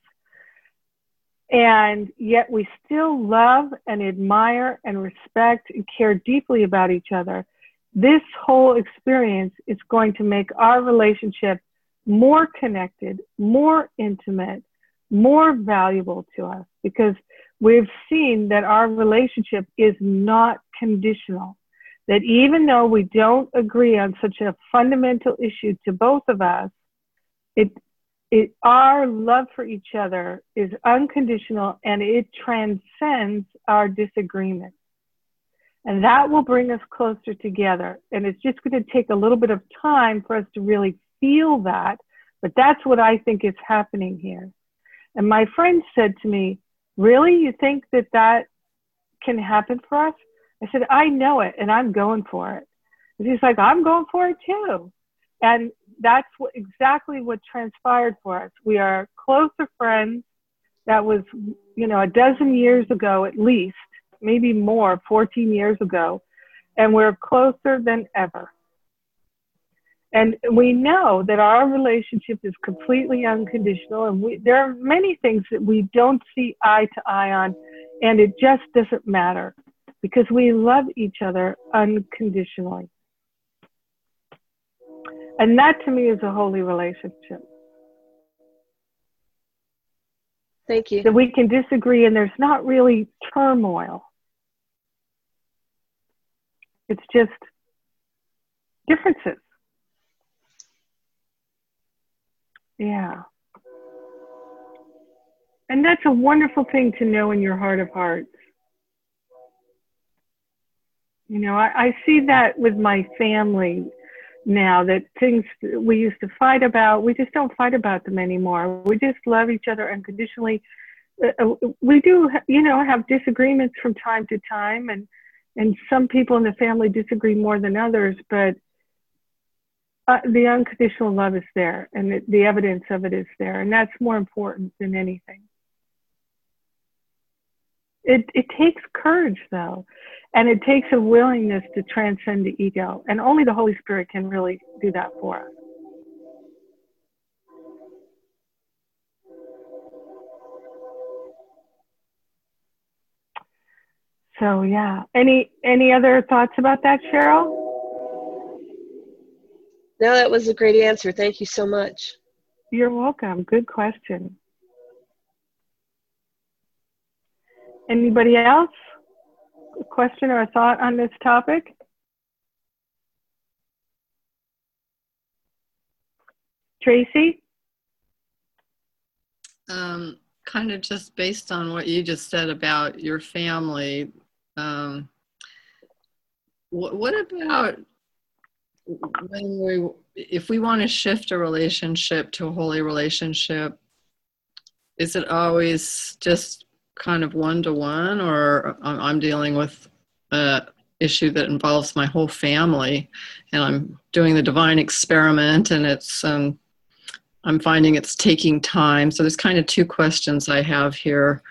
Speaker 1: and yet we still love and admire and respect and care deeply about each other, this whole experience is going to make our relationship more connected, more intimate, more valuable to us because we've seen that our relationship is not conditional. That even though we don't agree on such a fundamental issue to both of us, it, it, our love for each other is unconditional and it transcends our disagreement. And that will bring us closer together. And it's just going to take a little bit of time for us to really feel that. But that's what I think is happening here. And my friend said to me, Really? You think that that can happen for us? I said, I know it and I'm going for it. And he's like, I'm going for it too. And that's what, exactly what transpired for us. We are closer friends. That was, you know, a dozen years ago at least, maybe more, 14 years ago. And we're closer than ever. And we know that our relationship is completely unconditional, and we, there are many things that we don't see eye to eye on, and it just doesn't matter because we love each other unconditionally. And that to me is a holy relationship.
Speaker 5: Thank you.
Speaker 1: That we can disagree and there's not really turmoil. It's just differences. Yeah. And that's a wonderful thing to know in your heart of hearts. You know, I, I see that with my family now that things we used to fight about, we just don't fight about them anymore. We just love each other unconditionally. Uh, uh we do, you know, have disagreements from time to time, and and some people in the family disagree more than others, but uh, the unconditional love is there and the, the evidence of it is there and that's more important than anything. It, it takes courage though and it takes a willingness to transcend the ego and only the holy spirit can really do that for us. So yeah any any other thoughts about that cheryl
Speaker 5: no, that was a great answer. Thank you so much.
Speaker 1: You're welcome. Good question. Anybody else? A question or a thought on this topic? Tracy?
Speaker 2: Um, kind of just based on what you just said about your family. Um, what, what about when we if we want to shift a relationship to a holy relationship is it always just kind of one to one or i'm dealing with a issue that involves my whole family and i'm doing the divine experiment and it's um, i'm finding it's taking time? So there's kind of two questions i have here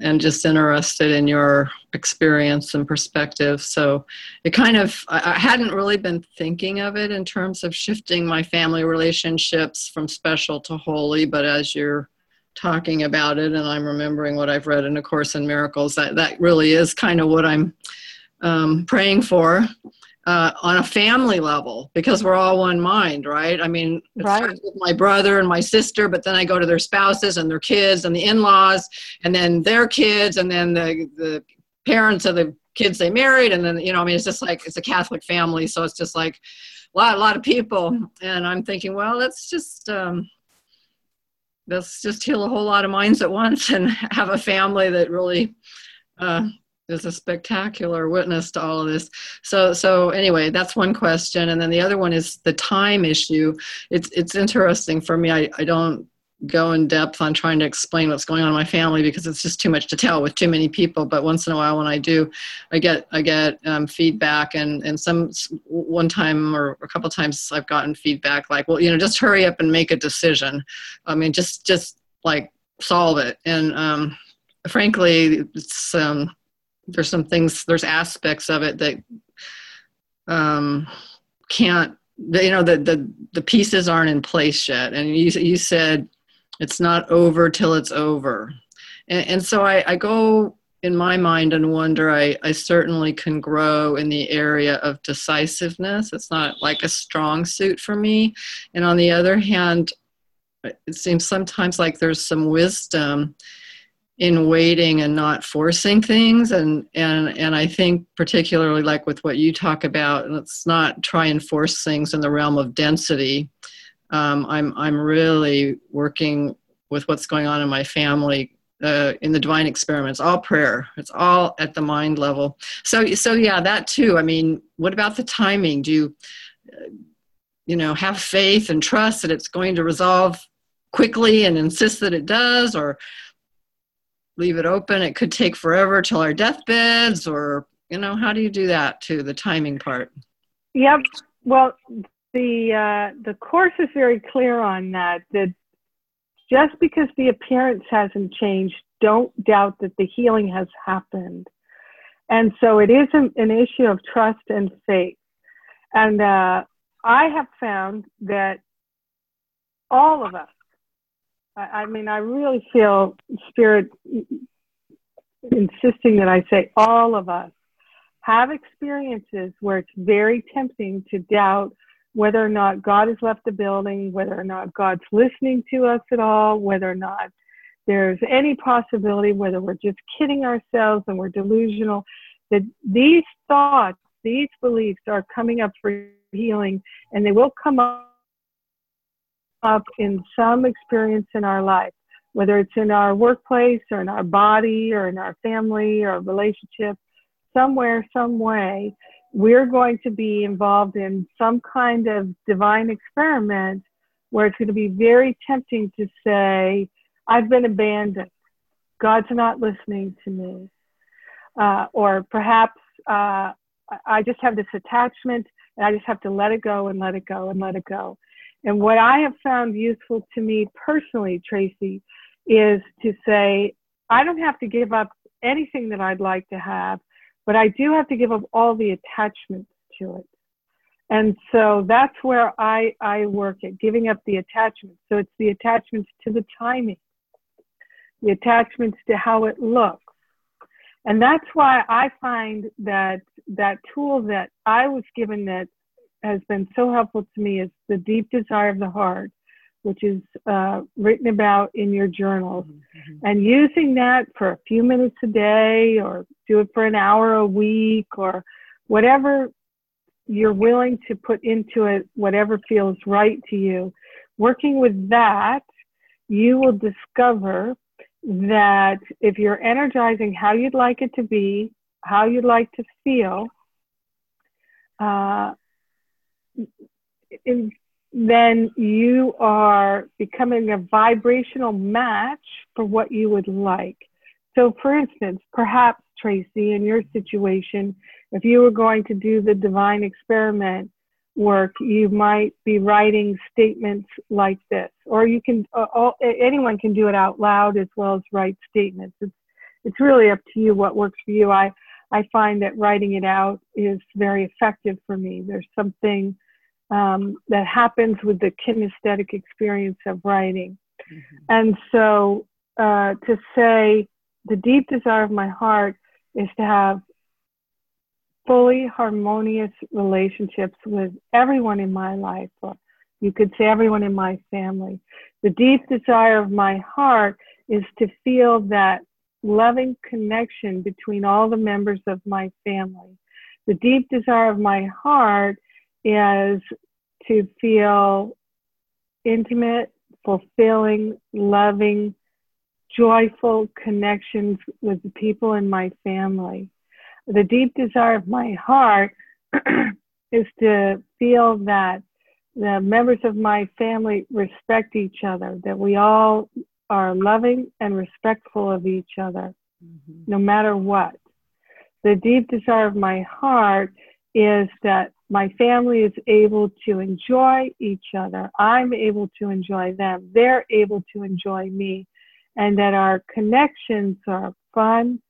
Speaker 2: and just interested in your experience and perspective. So it kind of, I hadn't really been thinking of it in terms of shifting my family relationships from special to holy, but as you're talking about it and I'm remembering what I've read in A Course in Miracles, that, that really is kind of what I'm um, praying for uh, on a family level because we're all one mind, right? I mean, right. with my brother and my sister, but then I go to their spouses and their kids and the in-laws, and then their kids, and then the the parents of the kids they married, and then you know, I mean, it's just like it's a Catholic family, so it's just like a lot, a lot of people, and I'm thinking, well, let's just. Um, let's just heal a whole lot of minds at once and have a family that really uh, is a spectacular witness to all of this. So, so anyway, that's one question, and then the other one is the time issue. It's it's interesting for me. I, I don't go in depth on trying to explain what's going on in my family because it's just too much to tell with too many people. But once in a while, when I do, I get I get um, feedback, and and some one time or a couple times I've gotten feedback like, well, you know, just hurry up and make a decision. I mean, just just like solve it. And um, frankly, it's um, there's some things there's aspects of it that um, can't you know the, the the pieces aren't in place yet. And you you said it's not over till it's over. And, and so I, I go in my mind and wonder I, I certainly can grow in the area of decisiveness. It's not like a strong suit for me. And on the other hand it seems sometimes like there's some wisdom in waiting and not forcing things. And and and i think particularly like with what you talk about let's not try and force things in the realm of density. Um, i'm i'm really working with what's going on in my family uh, in the divine experiments all prayer. It's all at the mind level. So so yeah that too. I mean what about the timing? Do you you know have faith and trust that it's going to resolve quickly and insist that it does or leave it open. It could take forever till our deathbeds, or you know, how do you do that to the timing part?
Speaker 1: Yep. Well, the uh, the course is very clear on that. That just because the appearance hasn't changed, don't doubt that the healing has happened. And so it is an, an issue of trust and faith. And uh, I have found that all of us I, I mean, I really feel spirit insisting that I say all of us have experiences where it's very tempting to doubt whether or not God has left the building, whether or not God's listening to us at all, whether or not there's any possibility, whether we're just kidding ourselves and we're delusional, that these thoughts, these beliefs are coming up for healing and they will come up up in some experience in our life, whether it's in our workplace or in our body or in our family or relationship, somewhere, some way, we're going to be involved in some kind of divine experiment where it's going to be very tempting to say, I've been abandoned. God's not listening to me. Uh, or perhaps uh, I just have this attachment and I just have to let it go and let it go and let it go. And what I have found useful to me personally, Tracy, is to say, I don't have to give up anything that I'd like to have, but I do have to give up all the attachments to it. And so that's where I, I work at giving up the attachments. So it's the attachments to the timing, the attachments to how it looks. And that's why I find that that tool that I was given that has been so helpful to me is the deep desire of the heart, which is uh, written about in your journals. Mm-hmm. And using that for a few minutes a day or do it for an hour a week or whatever you're willing to put into it, whatever feels right to you. Working with that, you will discover that if you're energizing how you'd like it to be, how you'd like to feel, uh, then you are becoming a vibrational match for what you would like. So, for instance, perhaps, Tracy, in your situation, if you were going to do the divine experiment work, you might be writing statements like this, or you can, uh, all, anyone can do it out loud as well as write statements. It's, it's really up to you what works for you. I, I find that writing it out is very effective for me. There's something um, that happens with the kinesthetic experience of writing. Mm-hmm. And so uh, to say the deep desire of my heart is to have fully harmonious relationships with everyone in my life, or you could say everyone in my family. The deep desire of my heart is to feel that loving connection between all the members of my family. The deep desire of my heart is to feel intimate, fulfilling, loving, joyful connections with the people in my family. The deep desire of my heart is to feel that the members of my family respect each other, that we all are loving and respectful of each other, mm-hmm. no matter what. The deep desire of my heart is that my family is able to enjoy each other. I'm able to enjoy them. They're able to enjoy me. And that our connections are fun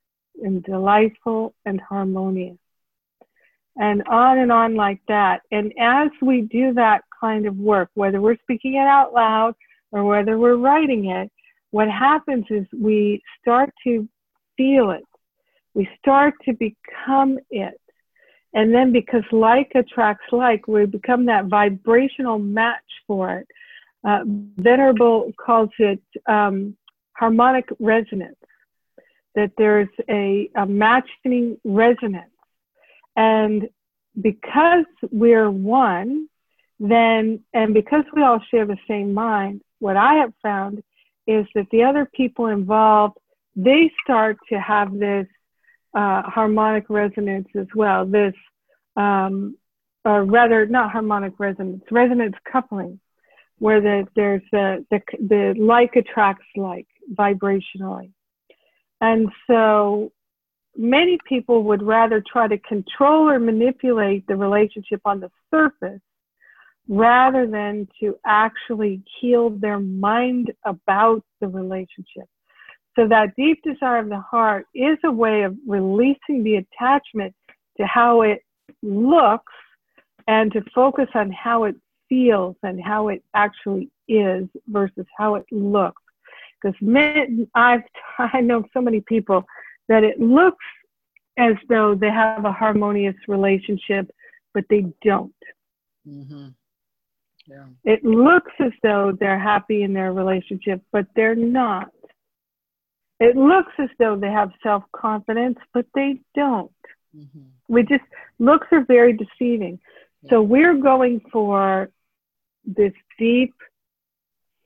Speaker 1: and delightful and harmonious. And on and on like that. And as we do that kind of work, whether we're speaking it out loud or whether we're writing it, what happens is we start to feel it. We start to become it. And then because like attracts like, we become that vibrational match for it. Uh, Venerable calls it um, harmonic resonance, that there's a, a matching resonance. And because we're one, then, and because we all share the same mind, what I have found is that the other people involved, they start to have this uh, harmonic resonance as well. This, um, or rather, not harmonic resonance, resonance coupling, where the, there's the, the, the like attracts like vibrationally. And so many people would rather try to control or manipulate the relationship on the surface rather than to actually heal their mind about the relationship. So that deep desire of the heart is a way of releasing the attachment to how it looks and to focus on how it feels and how it actually is versus how it looks. Because I've I know so many people that it looks as though they have a harmonious relationship, but they don't. Mm-hmm. Yeah. It looks as though they're happy in their relationship, but they're not. It looks as though they have self confidence, but they don't. Mm-hmm. We just, looks are very deceiving. Yeah. So we're going for this deep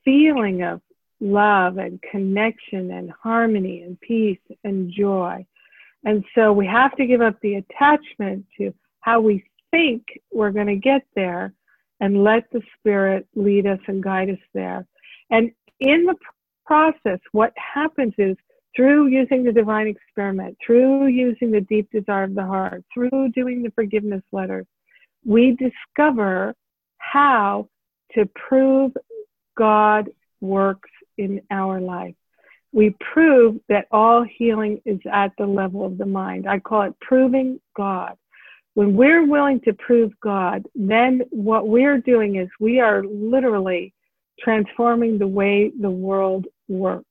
Speaker 1: feeling of love and connection and harmony and peace and joy. And so we have to give up the attachment to how we think we're going to get there and let the Spirit lead us and guide us there. And in the process, what happens is through using the divine experiment, through using the deep desire of the heart, through doing the forgiveness letters, we discover how to prove God works in our life. We prove that all healing is at the level of the mind. I call it proving God when we're willing to prove God, then what we're doing is we are literally transforming the way the world works.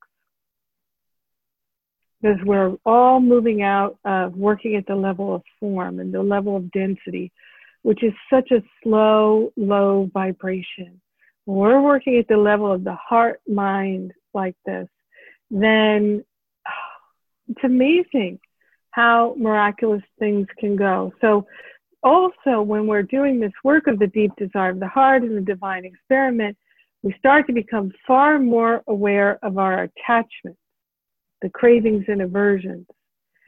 Speaker 1: Because we're all moving out of working at the level of form and the level of density, which is such a slow, low vibration. When we're working at the level of the heart mind like this, then it's amazing how miraculous things can go. So, also, when we're doing this work of the deep desire of the heart and the divine experiment, we start to become far more aware of our attachments, the cravings and aversions,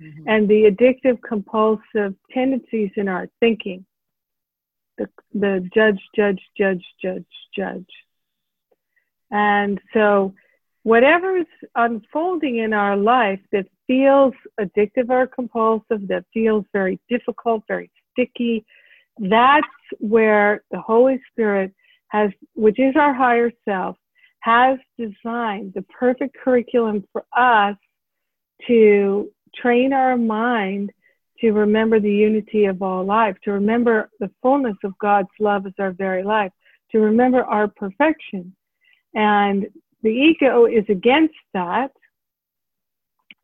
Speaker 1: mm-hmm. and the addictive compulsive tendencies in our thinking. The, the judge, judge, judge, judge, judge. And so, whatever is unfolding in our life that feels addictive or compulsive, that feels very difficult, very sticky, that's where the Holy Spirit has, which is our higher self, has designed the perfect curriculum for us to train our mind to remember the unity of all life, to remember the fullness of God's love as our very life, to remember our perfection. And the ego is against that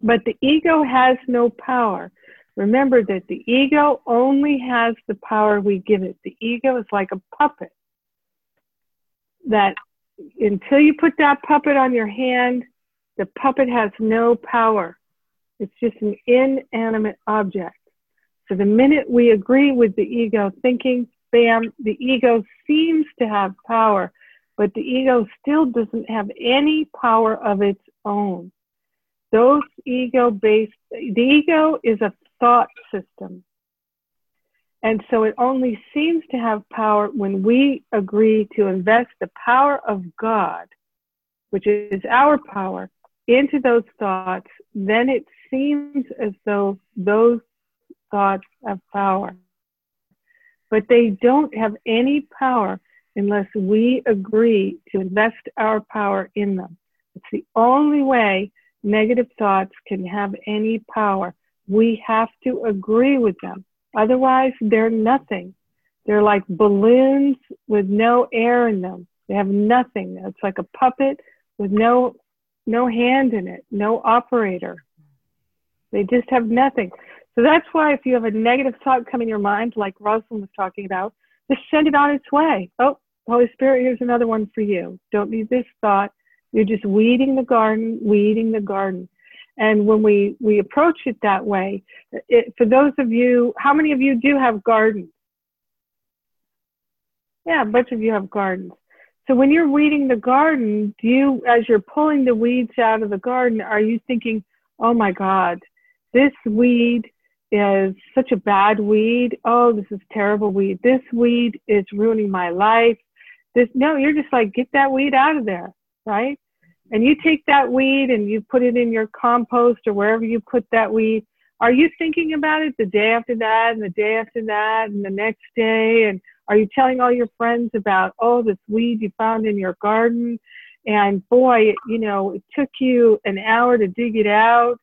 Speaker 1: but the ego has no power. Remember that the ego only has the power we give it. The ego is like a puppet that until you put that puppet on your hand, the puppet has no power. It's just an inanimate object. So the minute we agree with the ego thinking, bam, the ego seems to have power, but the ego still doesn't have any power of its own. Those ego based, the ego is a thought system. And so it only seems to have power when we agree to invest the power of God, which is our power, into those thoughts. Then it seems as though those thoughts have power. But they don't have any power unless we agree to invest our power in them. It's the only way negative thoughts can have any power. We have to agree with them. Otherwise, they're nothing. They're like balloons with no air in them. They have nothing. It's like a puppet with no no hand in it, no operator. They just have nothing. So that's why if you have a negative thought come in your mind, like Rosalind was talking about, just send it on its way. Oh, Holy Spirit, here's another one for you. Don't need this thought. You're just weeding the garden, weeding the garden. And when we, we approach it that way, it, for those of you, how many of you do have gardens? Yeah, a bunch of you have gardens. So when you're weeding the garden, do you, as you're pulling the weeds out of the garden, are you thinking, oh my God, this weed is such a bad weed. Oh, this is terrible weed. This weed is ruining my life. This no, you're just like get that weed out of there, right? And you take that weed and you put it in your compost or wherever you put that weed. Are you thinking about it the day after that and the day after that and the next day? And are you telling all your friends about, oh, this weed you found in your garden? And boy, you know, it took you an hour to dig it out.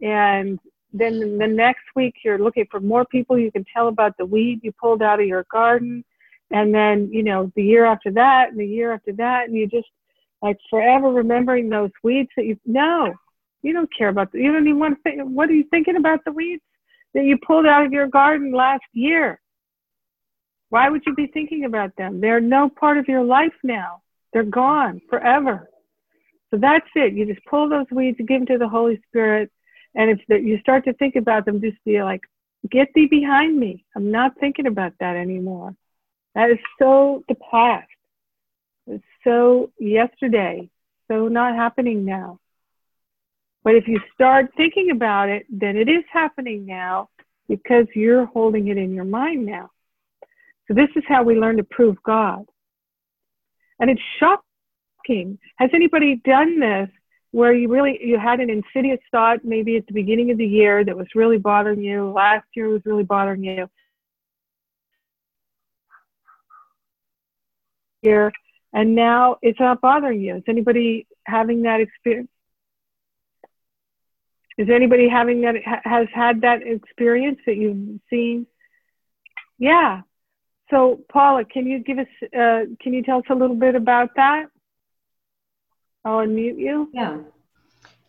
Speaker 1: And then the next week you're looking for more people you can tell about the weed you pulled out of your garden and then you know the year after that and the year after that and you just like forever remembering those weeds that you no you don't care about the, you don't even want to think what are you thinking about the weeds that you pulled out of your garden last year why would you be thinking about them they're no part of your life now they're gone forever so that's it you just pull those weeds and give them to the holy spirit and if the, you start to think about them, just be like, get thee behind me. I'm not thinking about that anymore. That is so the past. So yesterday, so not happening now. But if you start thinking about it, then it is happening now because you're holding it in your mind now. So this is how we learn to prove God. And it's shocking. Has anybody done this where you really you had an insidious thought maybe at the beginning of the year that was really bothering you last year was really bothering you and now it's not bothering you. Is anybody having that experience? Is anybody having that has had that experience that you've seen? Yeah. So paula can you give us uh, can you tell us a little bit about that? I'll unmute you.
Speaker 6: Yeah.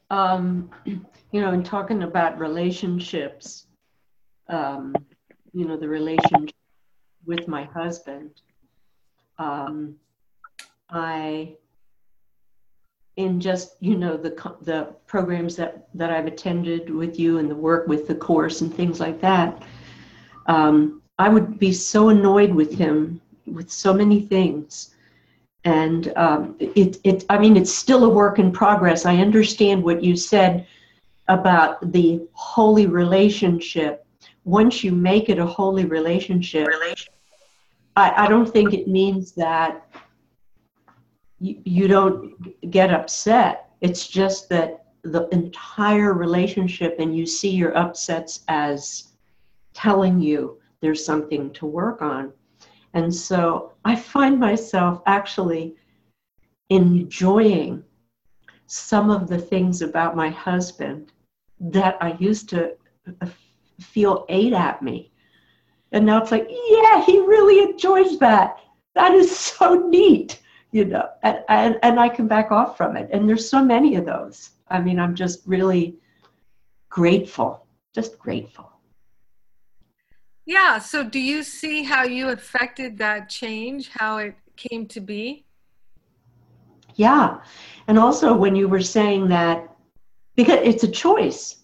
Speaker 6: Um, you know, in talking about relationships, um, you know, the relationship with my husband, um, I, in just you know the the programs that that I've attended with you and the work with the course and things like that, um, I would be so annoyed with him with so many things. And um, it, it i mean it's still a work in progress. I understand what you said about the holy relationship. Once you make it a holy relationship. I, I don't think it means that you, you don't get upset it's just that the entire relationship and you see your upsets as telling you there's something to work on and so I find myself actually enjoying some of the things about my husband that I used to uh, feel ate at me. And now it's like, yeah, he really enjoys that. That is so neat, you know, and, and, and I can back off from it. And there's so many of those. I mean, I'm just really grateful, just grateful.
Speaker 2: Yeah. So, do you see how you affected that change, how it came to be?
Speaker 6: Yeah. And also, when you were saying that, because it's a choice,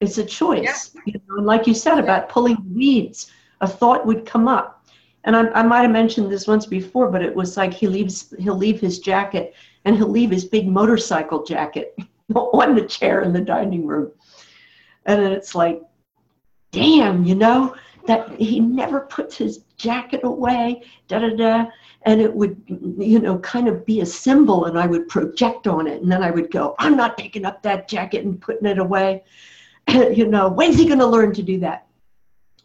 Speaker 6: It's a choice. Yeah. You know, like you said about pulling weeds, a thought would come up. And I, I might have mentioned this once before, but it was like he leaves, he'll leave his jacket and he'll leave his big motorcycle jacket on the chair in the dining room. And then it's like, damn, you know, that he never puts his jacket away, da da da. And it would, you know, kind of be a symbol, and I would project on it. And then I would go, I'm not picking up that jacket and putting it away. you know, when's he going to learn to do that?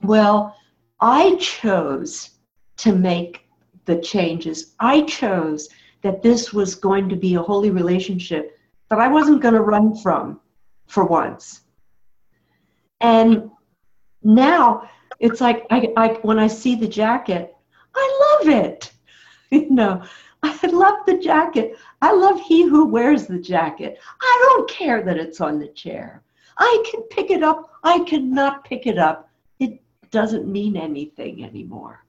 Speaker 6: Well, I chose to make the changes. I chose that this was going to be a holy relationship that I wasn't going to run from for once. And now it's like I, I when I see the jacket, I love it. You know, I love the jacket. I love he who wears the jacket. I don't care that it's on the chair. I can pick it up. I cannot pick it up. It doesn't mean anything anymore.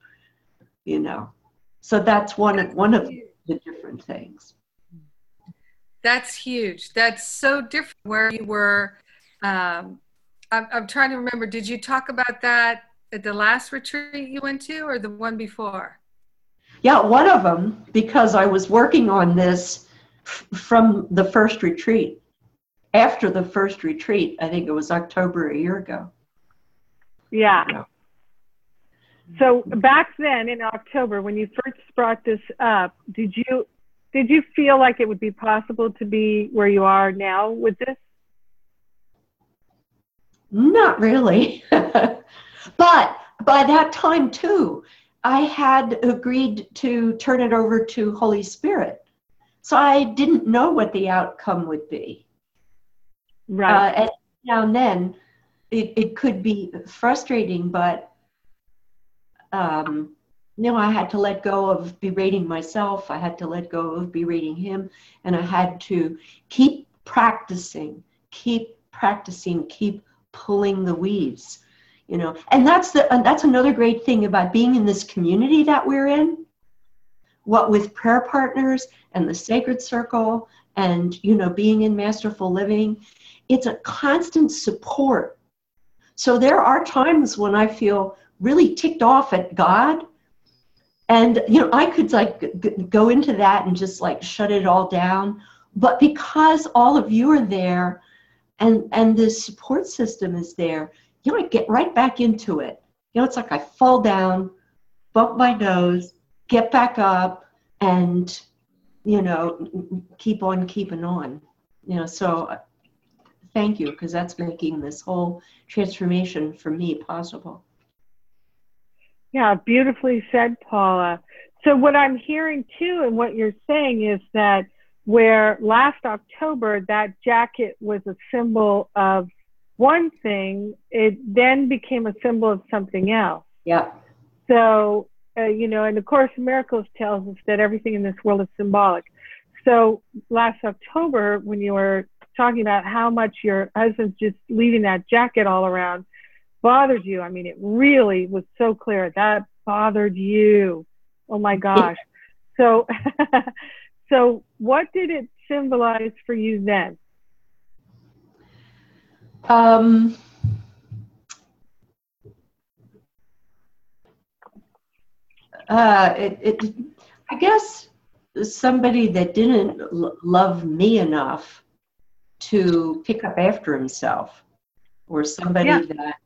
Speaker 6: You know. So that's one of one of the different things.
Speaker 7: That's huge. That's so different where you were um, I'm, I'm trying to remember. Did you talk about that at the last retreat you went to, or the one before?
Speaker 6: Yeah, one of them because I was working on this f- from the first retreat. After the first retreat, I think it was October a year ago.
Speaker 1: Yeah. So back then in October, when you first brought this up, did you did you feel like it would be possible to be where you are now with this?
Speaker 6: Not really. but by that time, too, I had agreed to turn it over to Holy Spirit. So I didn't know what the outcome would be.
Speaker 1: Right.
Speaker 6: Uh, and now and then, it, it could be frustrating, but um, you know, I had to let go of berating myself. I had to let go of berating him, and I had to keep practicing, keep practicing, keep pulling the weeds you know. And that's the and that's another great thing about being in this community that we're in what with prayer partners and the sacred circle and you know being in masterful living it's a constant support. So there are times when i feel really ticked off at god. And you know i could like g- go into that and just like shut it all down. But because all of you are there and and the support system is there you know i get right back into it. You know it's like i fall down bump my nose get back up and you know keep on keeping on. You know so uh, thank you because that's making this whole transformation for me possible
Speaker 1: yeah beautifully said paula so what i'm hearing too and what you're saying is that where last October that jacket was a symbol of one thing, it then became a symbol of something else.
Speaker 6: Yeah.
Speaker 1: So, uh, you know, and the Course in Miracles tells us that everything in this world is symbolic. So last October, when you were talking about how much your husband's just leaving that jacket all around bothered you, I mean, it really was so clear that bothered you. Oh my gosh. So, So, what did it symbolize for you then?
Speaker 6: Um, uh, it, it, I guess somebody that didn't l- love me enough to pick up after himself, or somebody yeah. that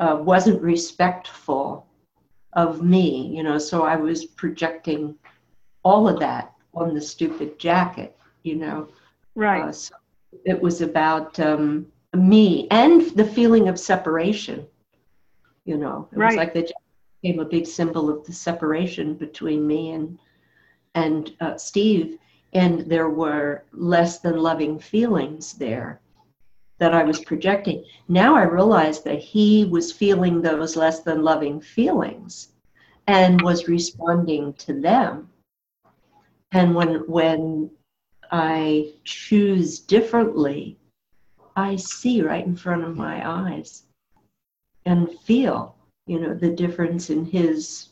Speaker 6: uh, wasn't respectful of me, you know, so I was projecting all of that on the stupid jacket, you know.
Speaker 1: Right. Uh,
Speaker 6: so it was about um, me and the feeling of separation. You know, it
Speaker 1: right.
Speaker 6: was like the jacket became a big symbol of the separation between me and and uh, Steve, and there were less than loving feelings there that I was projecting. Now I realize that he was feeling those less than loving feelings and was responding to them and when when I choose differently, I see right in front of my eyes and feel, you know, the difference in his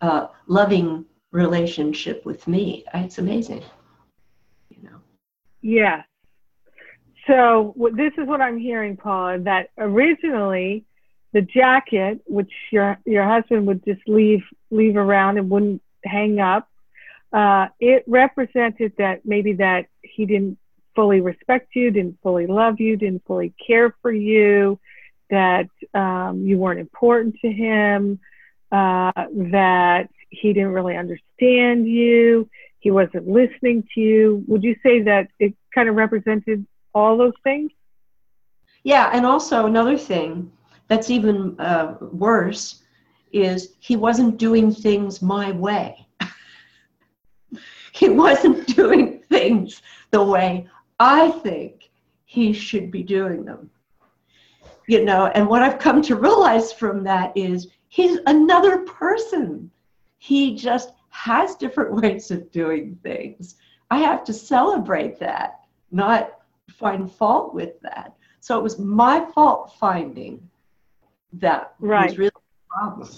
Speaker 6: uh, loving relationship with me. It's amazing, you know.
Speaker 1: Yeah. So this is what I'm hearing, Paula, that originally the jacket, which your your husband would just leave leave around and wouldn't hang up, uh, it represented that maybe that he didn't fully respect you, didn't fully love you, didn't fully care for you, that um, you weren't important to him, uh, that he didn't really understand you, he wasn't listening to you. Would you say that it kind of represented all those things?
Speaker 6: Yeah, and also another thing that's even uh, worse is he wasn't doing things my way. he wasn't doing things the way I think he should be doing them. You know, and what I've come to realize from that is he's another person. He just has different ways of doing things. I have to celebrate that, not find fault with that. So it was my fault finding that
Speaker 1: right.
Speaker 6: was really a problem.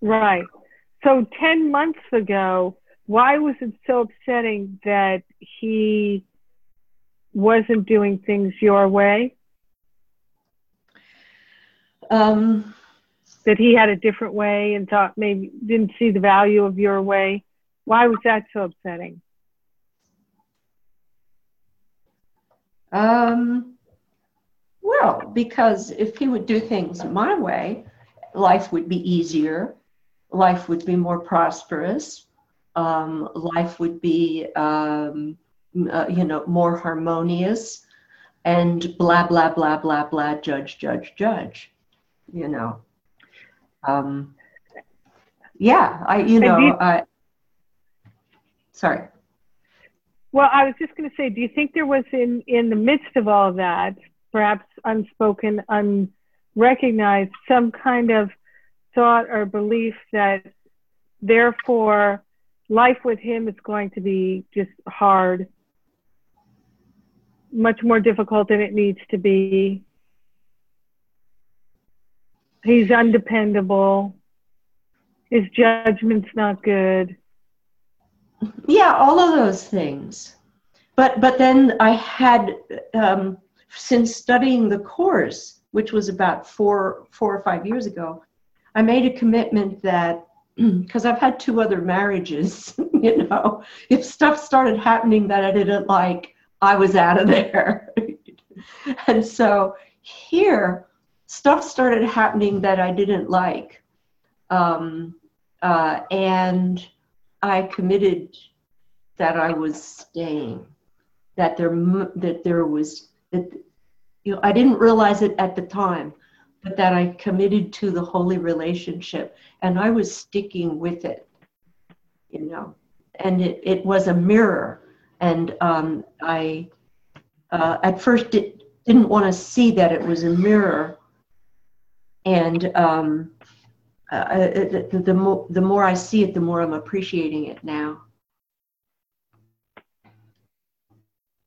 Speaker 1: Right. So 10 months ago, why was it so upsetting that he wasn't doing things your way?
Speaker 6: Um,
Speaker 1: that he had a different way and thought maybe didn't see the value of your way. Why was that so upsetting?
Speaker 6: Um, well, because if he would do things my way, life would be easier, life would be more prosperous, um, life would be, um, uh, you know, more harmonious, and blah, blah, blah, blah, blah, judge, judge, judge, you know. Um, yeah, I, you know, I, sorry.
Speaker 1: Well, I was just going to say, do you think there was in in the midst of all that, perhaps unspoken, unrecognized, some kind of thought or belief that therefore life with him is going to be just hard, much more difficult than it needs to be. He's undependable. His judgment's not good.
Speaker 6: Yeah, all of those things. But but then I had um, since studying the course, which was about four four or five years ago, I made a commitment that because I've had two other marriages, you know, if stuff started happening that I didn't like, I was out of there. and so here, stuff started happening that I didn't like. Um, uh, and I committed that I was staying, that there that there was that you know I didn't realize it at the time, but that I committed to the holy relationship and I was sticking with it, you know, and it, it was a mirror, and um, I uh, at first did, didn't want to see that it was a mirror, and um, uh, the, the, the, more, the more I see it, the more I'm appreciating it now.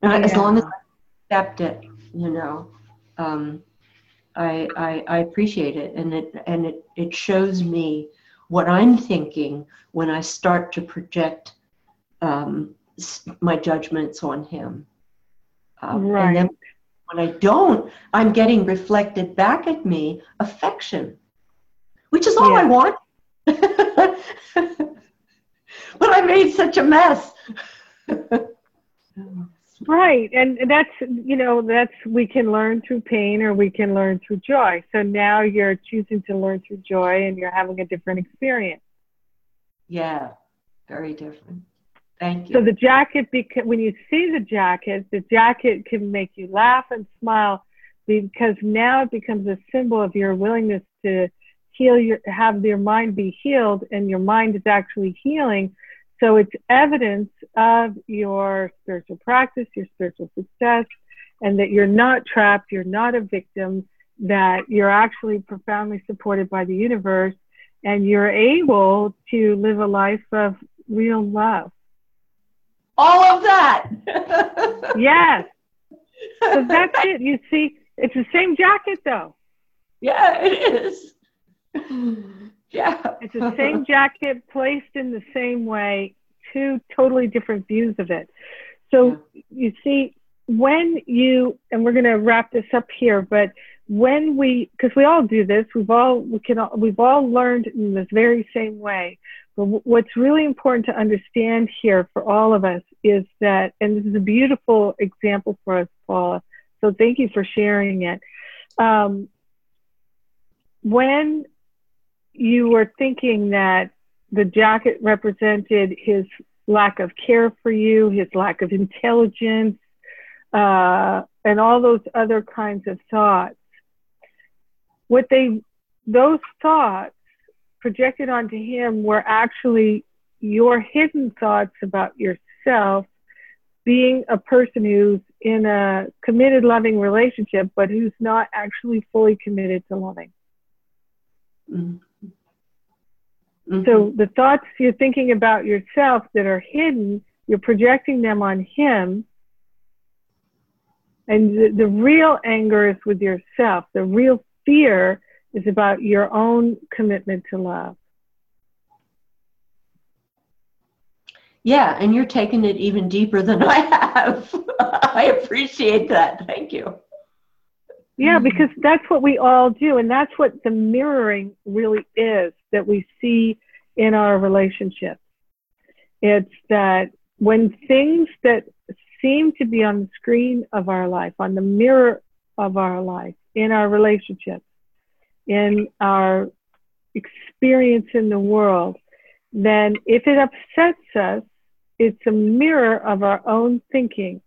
Speaker 6: Yeah. As long as I accept it, you know, um, I, I, I appreciate it, and it and it it shows me what I'm thinking when I start to project um, my judgments on him.
Speaker 1: Um, right. And then
Speaker 6: when I don't, I'm getting reflected back at me affection which is all yeah. I want. but I made such a mess.
Speaker 1: right. And that's, you know, that's, we can learn through pain or we can learn through joy. So now you're choosing to learn through joy and you're having a different experience.
Speaker 6: Yeah, very different. Thank you.
Speaker 1: So the jacket, because when you see the jacket, the jacket can make you laugh and smile because now it becomes a symbol of your willingness to heal your have your mind be healed and your mind is actually healing. So it's evidence of your spiritual practice your spiritual success and that you're not trapped you're not a victim that you're actually profoundly supported by the universe and you're able to live a life of real love.
Speaker 6: All of that.
Speaker 1: Yes. So that's it. You see it's the same jacket though.
Speaker 6: Yeah it is yeah.
Speaker 1: It's the same jacket placed in the same way, two totally different views of it. So yeah. you see, when you, and we're going to wrap this up here, but when we, because we all do this, we've all, we can, all, we've all learned in this very same way. But what's really important to understand here for all of us is that, and this is a beautiful example for us, Paula. So thank you for sharing it. Um, when you were thinking that the jacket represented his lack of care for you, his lack of intelligence, uh, and all those other kinds of thoughts. What they, those thoughts projected onto him were actually your hidden thoughts about yourself being a person who's in a committed, loving relationship, but who's not actually fully committed to loving. Mm-hmm. Mm-hmm. So the thoughts you're thinking about yourself that are hidden, you're projecting them on him. And the, the real anger is with yourself. The real fear is about your own commitment to love.
Speaker 6: Yeah, and you're taking it even deeper than I have. I appreciate that. Thank you.
Speaker 1: Yeah, mm-hmm. because that's what we all do. And that's what the mirroring really is that we see in our relationships. It's that when things that seem to be on the screen of our life, on the mirror of our life, in our relationships, in our experience in the world, then if it upsets us, it's a mirror of our own thinking.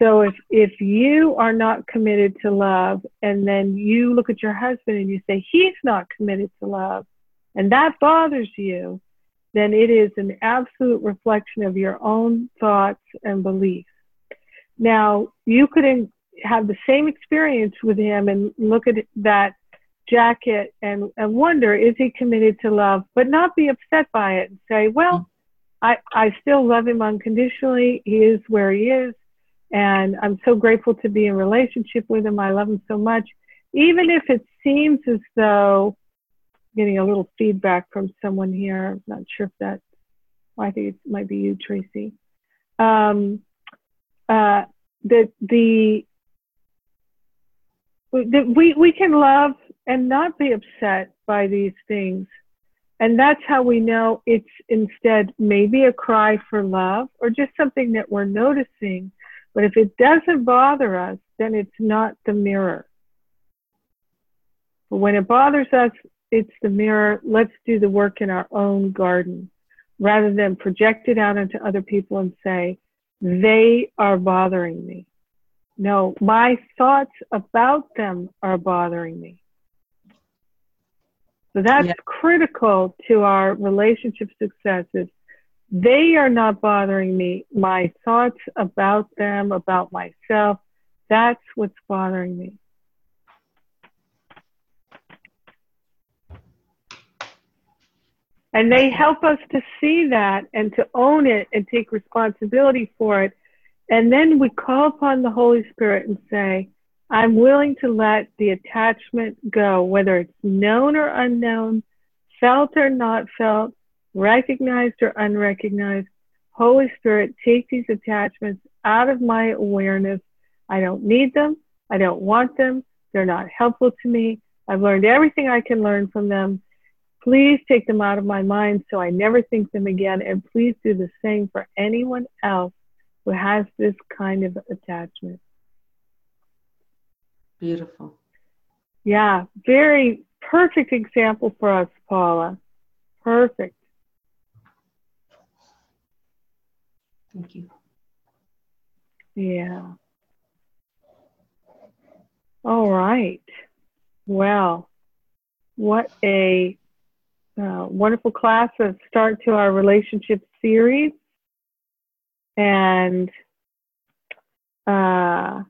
Speaker 1: So if, if you are not committed to love and then you look at your husband and you say, he's not committed to love, and that bothers you, then it is an absolute reflection of your own thoughts and beliefs. Now, you could have the same experience with him and look at that jacket and, and wonder, is he committed to love, but not be upset by it and say, well, I, I still love him unconditionally. He is where he is. And I'm so grateful to be in relationship with him. I love him so much. Even if it seems as though getting a little feedback from someone here. I'm not sure if that, well, I think it might be you, Tracy. Um, uh, that the, we, we can love and not be upset by these things. And that's how we know it's instead maybe a cry for love or just something that we're noticing. But if it doesn't bother us, then it's not the mirror. But when it bothers us, it's the mirror. Let's do the work in our own garden rather than project it out into other people and say, they are bothering me. No, my thoughts about them are bothering me. So that's yeah. critical to our relationship successes. They are not bothering me. My thoughts about them, about myself, that's what's bothering me. And they help us to see that and to own it and take responsibility for it. And then we call upon the Holy Spirit and say, I'm willing to let the attachment go, whether it's known or unknown, felt or not felt, recognized or unrecognized. Holy Spirit, take these attachments out of my awareness. I don't need them. I don't want them. They're not helpful to me. I've learned everything I can learn from them. Please take them out of my mind so I never think them again. And please do the same for anyone else who has this kind of attachment.
Speaker 6: Beautiful.
Speaker 1: Yeah, very perfect example for us, Paula. Perfect.
Speaker 6: Thank you.
Speaker 1: Yeah. All right. Well, what a uh, wonderful class, a start to our relationship series. And uh,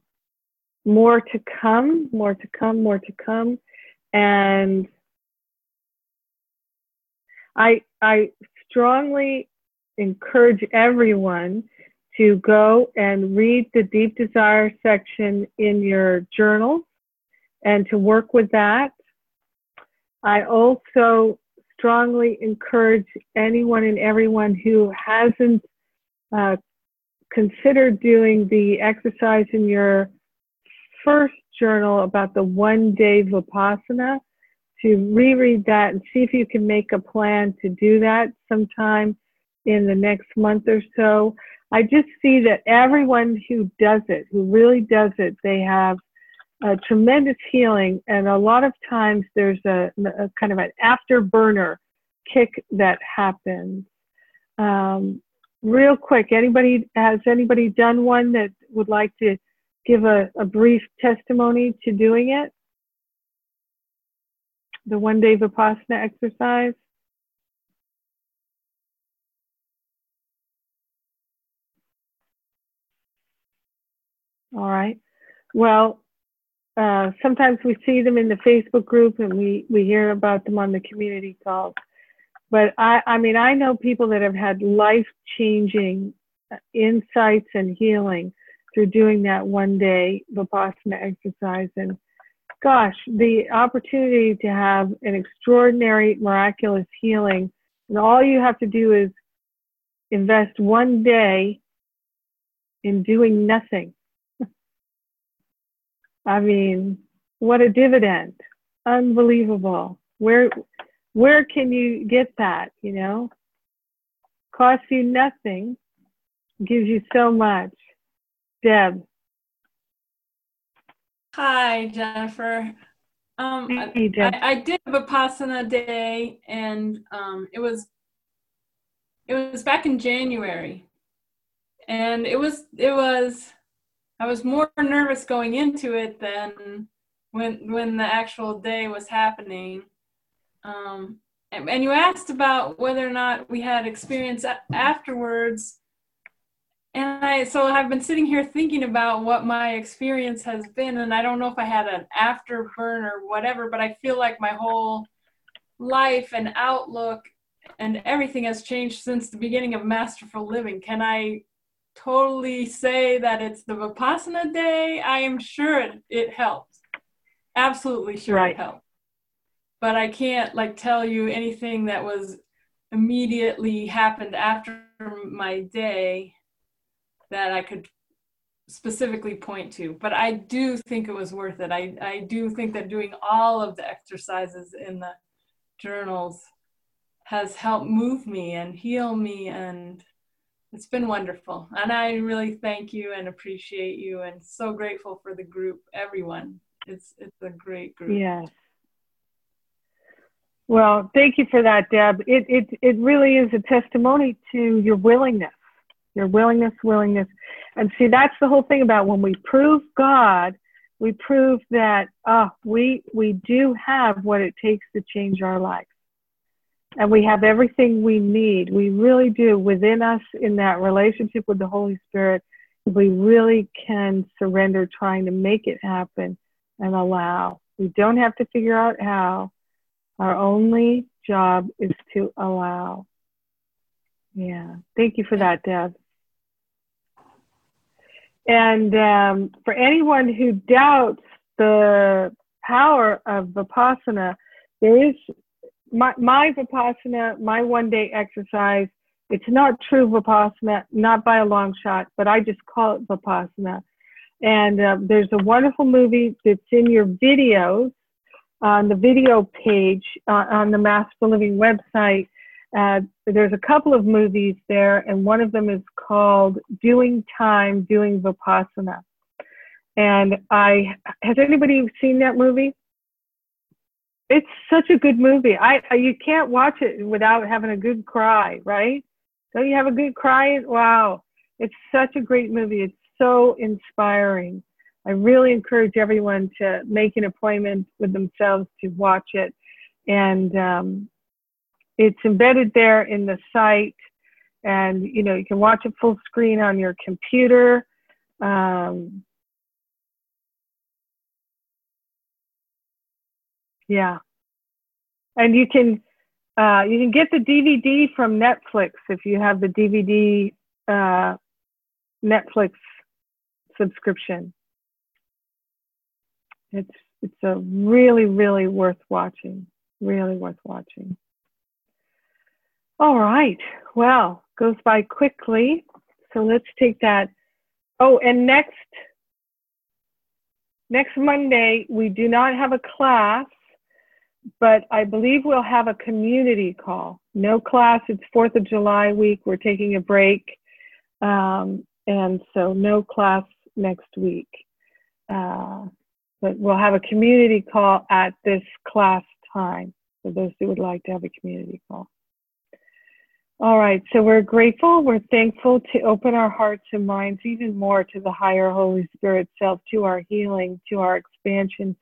Speaker 1: more to come, more to come, more to come. And I, I strongly encourage everyone to go and read the deep desire section in your journal and to work with that. I also strongly encourage anyone and everyone who hasn't uh, consider doing the exercise in your first journal about the one day Vipassana to reread that and see if you can make a plan to do that sometime in the next month or so. I just see that everyone who does it, who really does it, they have a tremendous healing. And a lot of times there's a, a kind of an afterburner kick that happens. Um, real quick, anybody has anybody done one that would like to give a, a brief testimony to doing it? The one day Vipassana exercise? All right. Well, uh, sometimes we see them in the Facebook group and we, we hear about them on the community calls. But I, I mean, I know people that have had life changing uh, insights and healing through doing that one day Vipassana exercise. And gosh, the opportunity to have an extraordinary, miraculous healing. And all you have to do is invest one day in doing nothing. I mean, what a dividend. Unbelievable. Where where can you get that, you know? Costs you nothing, gives you so much. Deb.
Speaker 8: Hi, Jennifer. Um, hey, Deb. I, I, did Vipassana day, and um, it was it was back in January, and it was it was I was more nervous going into it than when when the actual day was happening. Um, and, and you asked about whether or not we had experience afterwards. And I, so I've been sitting here thinking about what my experience has been, and I don't know if I had an afterburn or whatever, but I feel like my whole life and outlook and everything has changed since the beginning of Masterful Living. Can I totally say that it's the Vipassana day? I am sure it, it helps. Absolutely sure right. it helps but I can't like tell you anything that was immediately happened after my day that I could specifically point to. But I do think it was worth it. I, I do think that doing all of the exercises in the journals has helped move me and heal me and it's been wonderful and i really thank you and appreciate you and so grateful for the group everyone it's it's a great group
Speaker 1: yes well, thank you for that, Deb. It, it, it really is a testimony to your willingness, your willingness, willingness. And see, that's the whole thing about when we prove God, we prove that uh, we, we do have what it takes to change our life. And we have everything we need. We really do within us in that relationship with the Holy Spirit. We really can surrender trying to make it happen and allow. We don't have to figure out how our only job is to allow. Yeah. Thank you for that, Deb. And um, for anyone who doubts the power of Vipassana, there is my, my Vipassana, my one day exercise. It's not true Vipassana, not by a long shot, but I just call it Vipassana. And uh, there's a wonderful movie that's in your videos on the video page uh, on the Master Living website. Uh, there's a couple of movies there, and one of them is called Doing Time, Doing Vipassana. And I has anybody seen that movie? It's such a good movie. I you can't watch it without having a good cry, right? Don't you have a good cry? Wow, it's such a great movie. It's so inspiring. I really encourage everyone to make an appointment with themselves to watch it. And um, it's embedded there in the site. And, you know, you can watch it full screen on your computer. Um, yeah. And you can, uh, you can get the DVD from Netflix if you have the DVD uh, Netflix subscription. It's it's a really really worth watching. Really worth watching. All right. Well, goes by quickly. So let's take that. Oh, and next next Monday we do not have a class, but I believe we'll have a community call. No class. It's Fourth of July week. We're taking a break, um, and so no class next week. Uh, but we'll have a community call at this class time for those who would like to have a community call. All right, so we're grateful, we're thankful to open our hearts and minds even more to the higher Holy Spirit self, to our healing, to our expansion,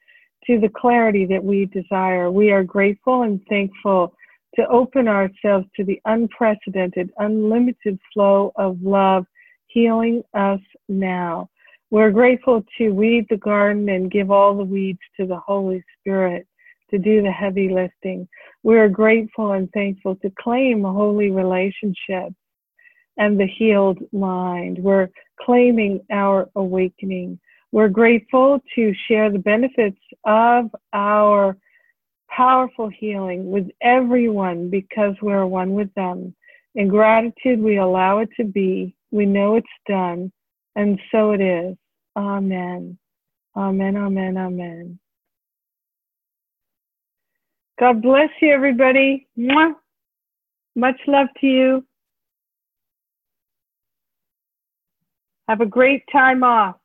Speaker 1: to the clarity that we desire. We are grateful and thankful to open ourselves to the unprecedented, unlimited flow of love healing us now. We're grateful to weed the garden and give all the weeds to the Holy Spirit to do the heavy lifting. We are grateful and thankful to claim a holy relationships and the healed mind. We're claiming our awakening. We're grateful to share the benefits of our powerful healing with everyone because we're one with them. In gratitude, we allow it to be. We know it's done, and so it is. Amen. Amen, amen, amen. God bless you, everybody. Much love to you. Have a great time off.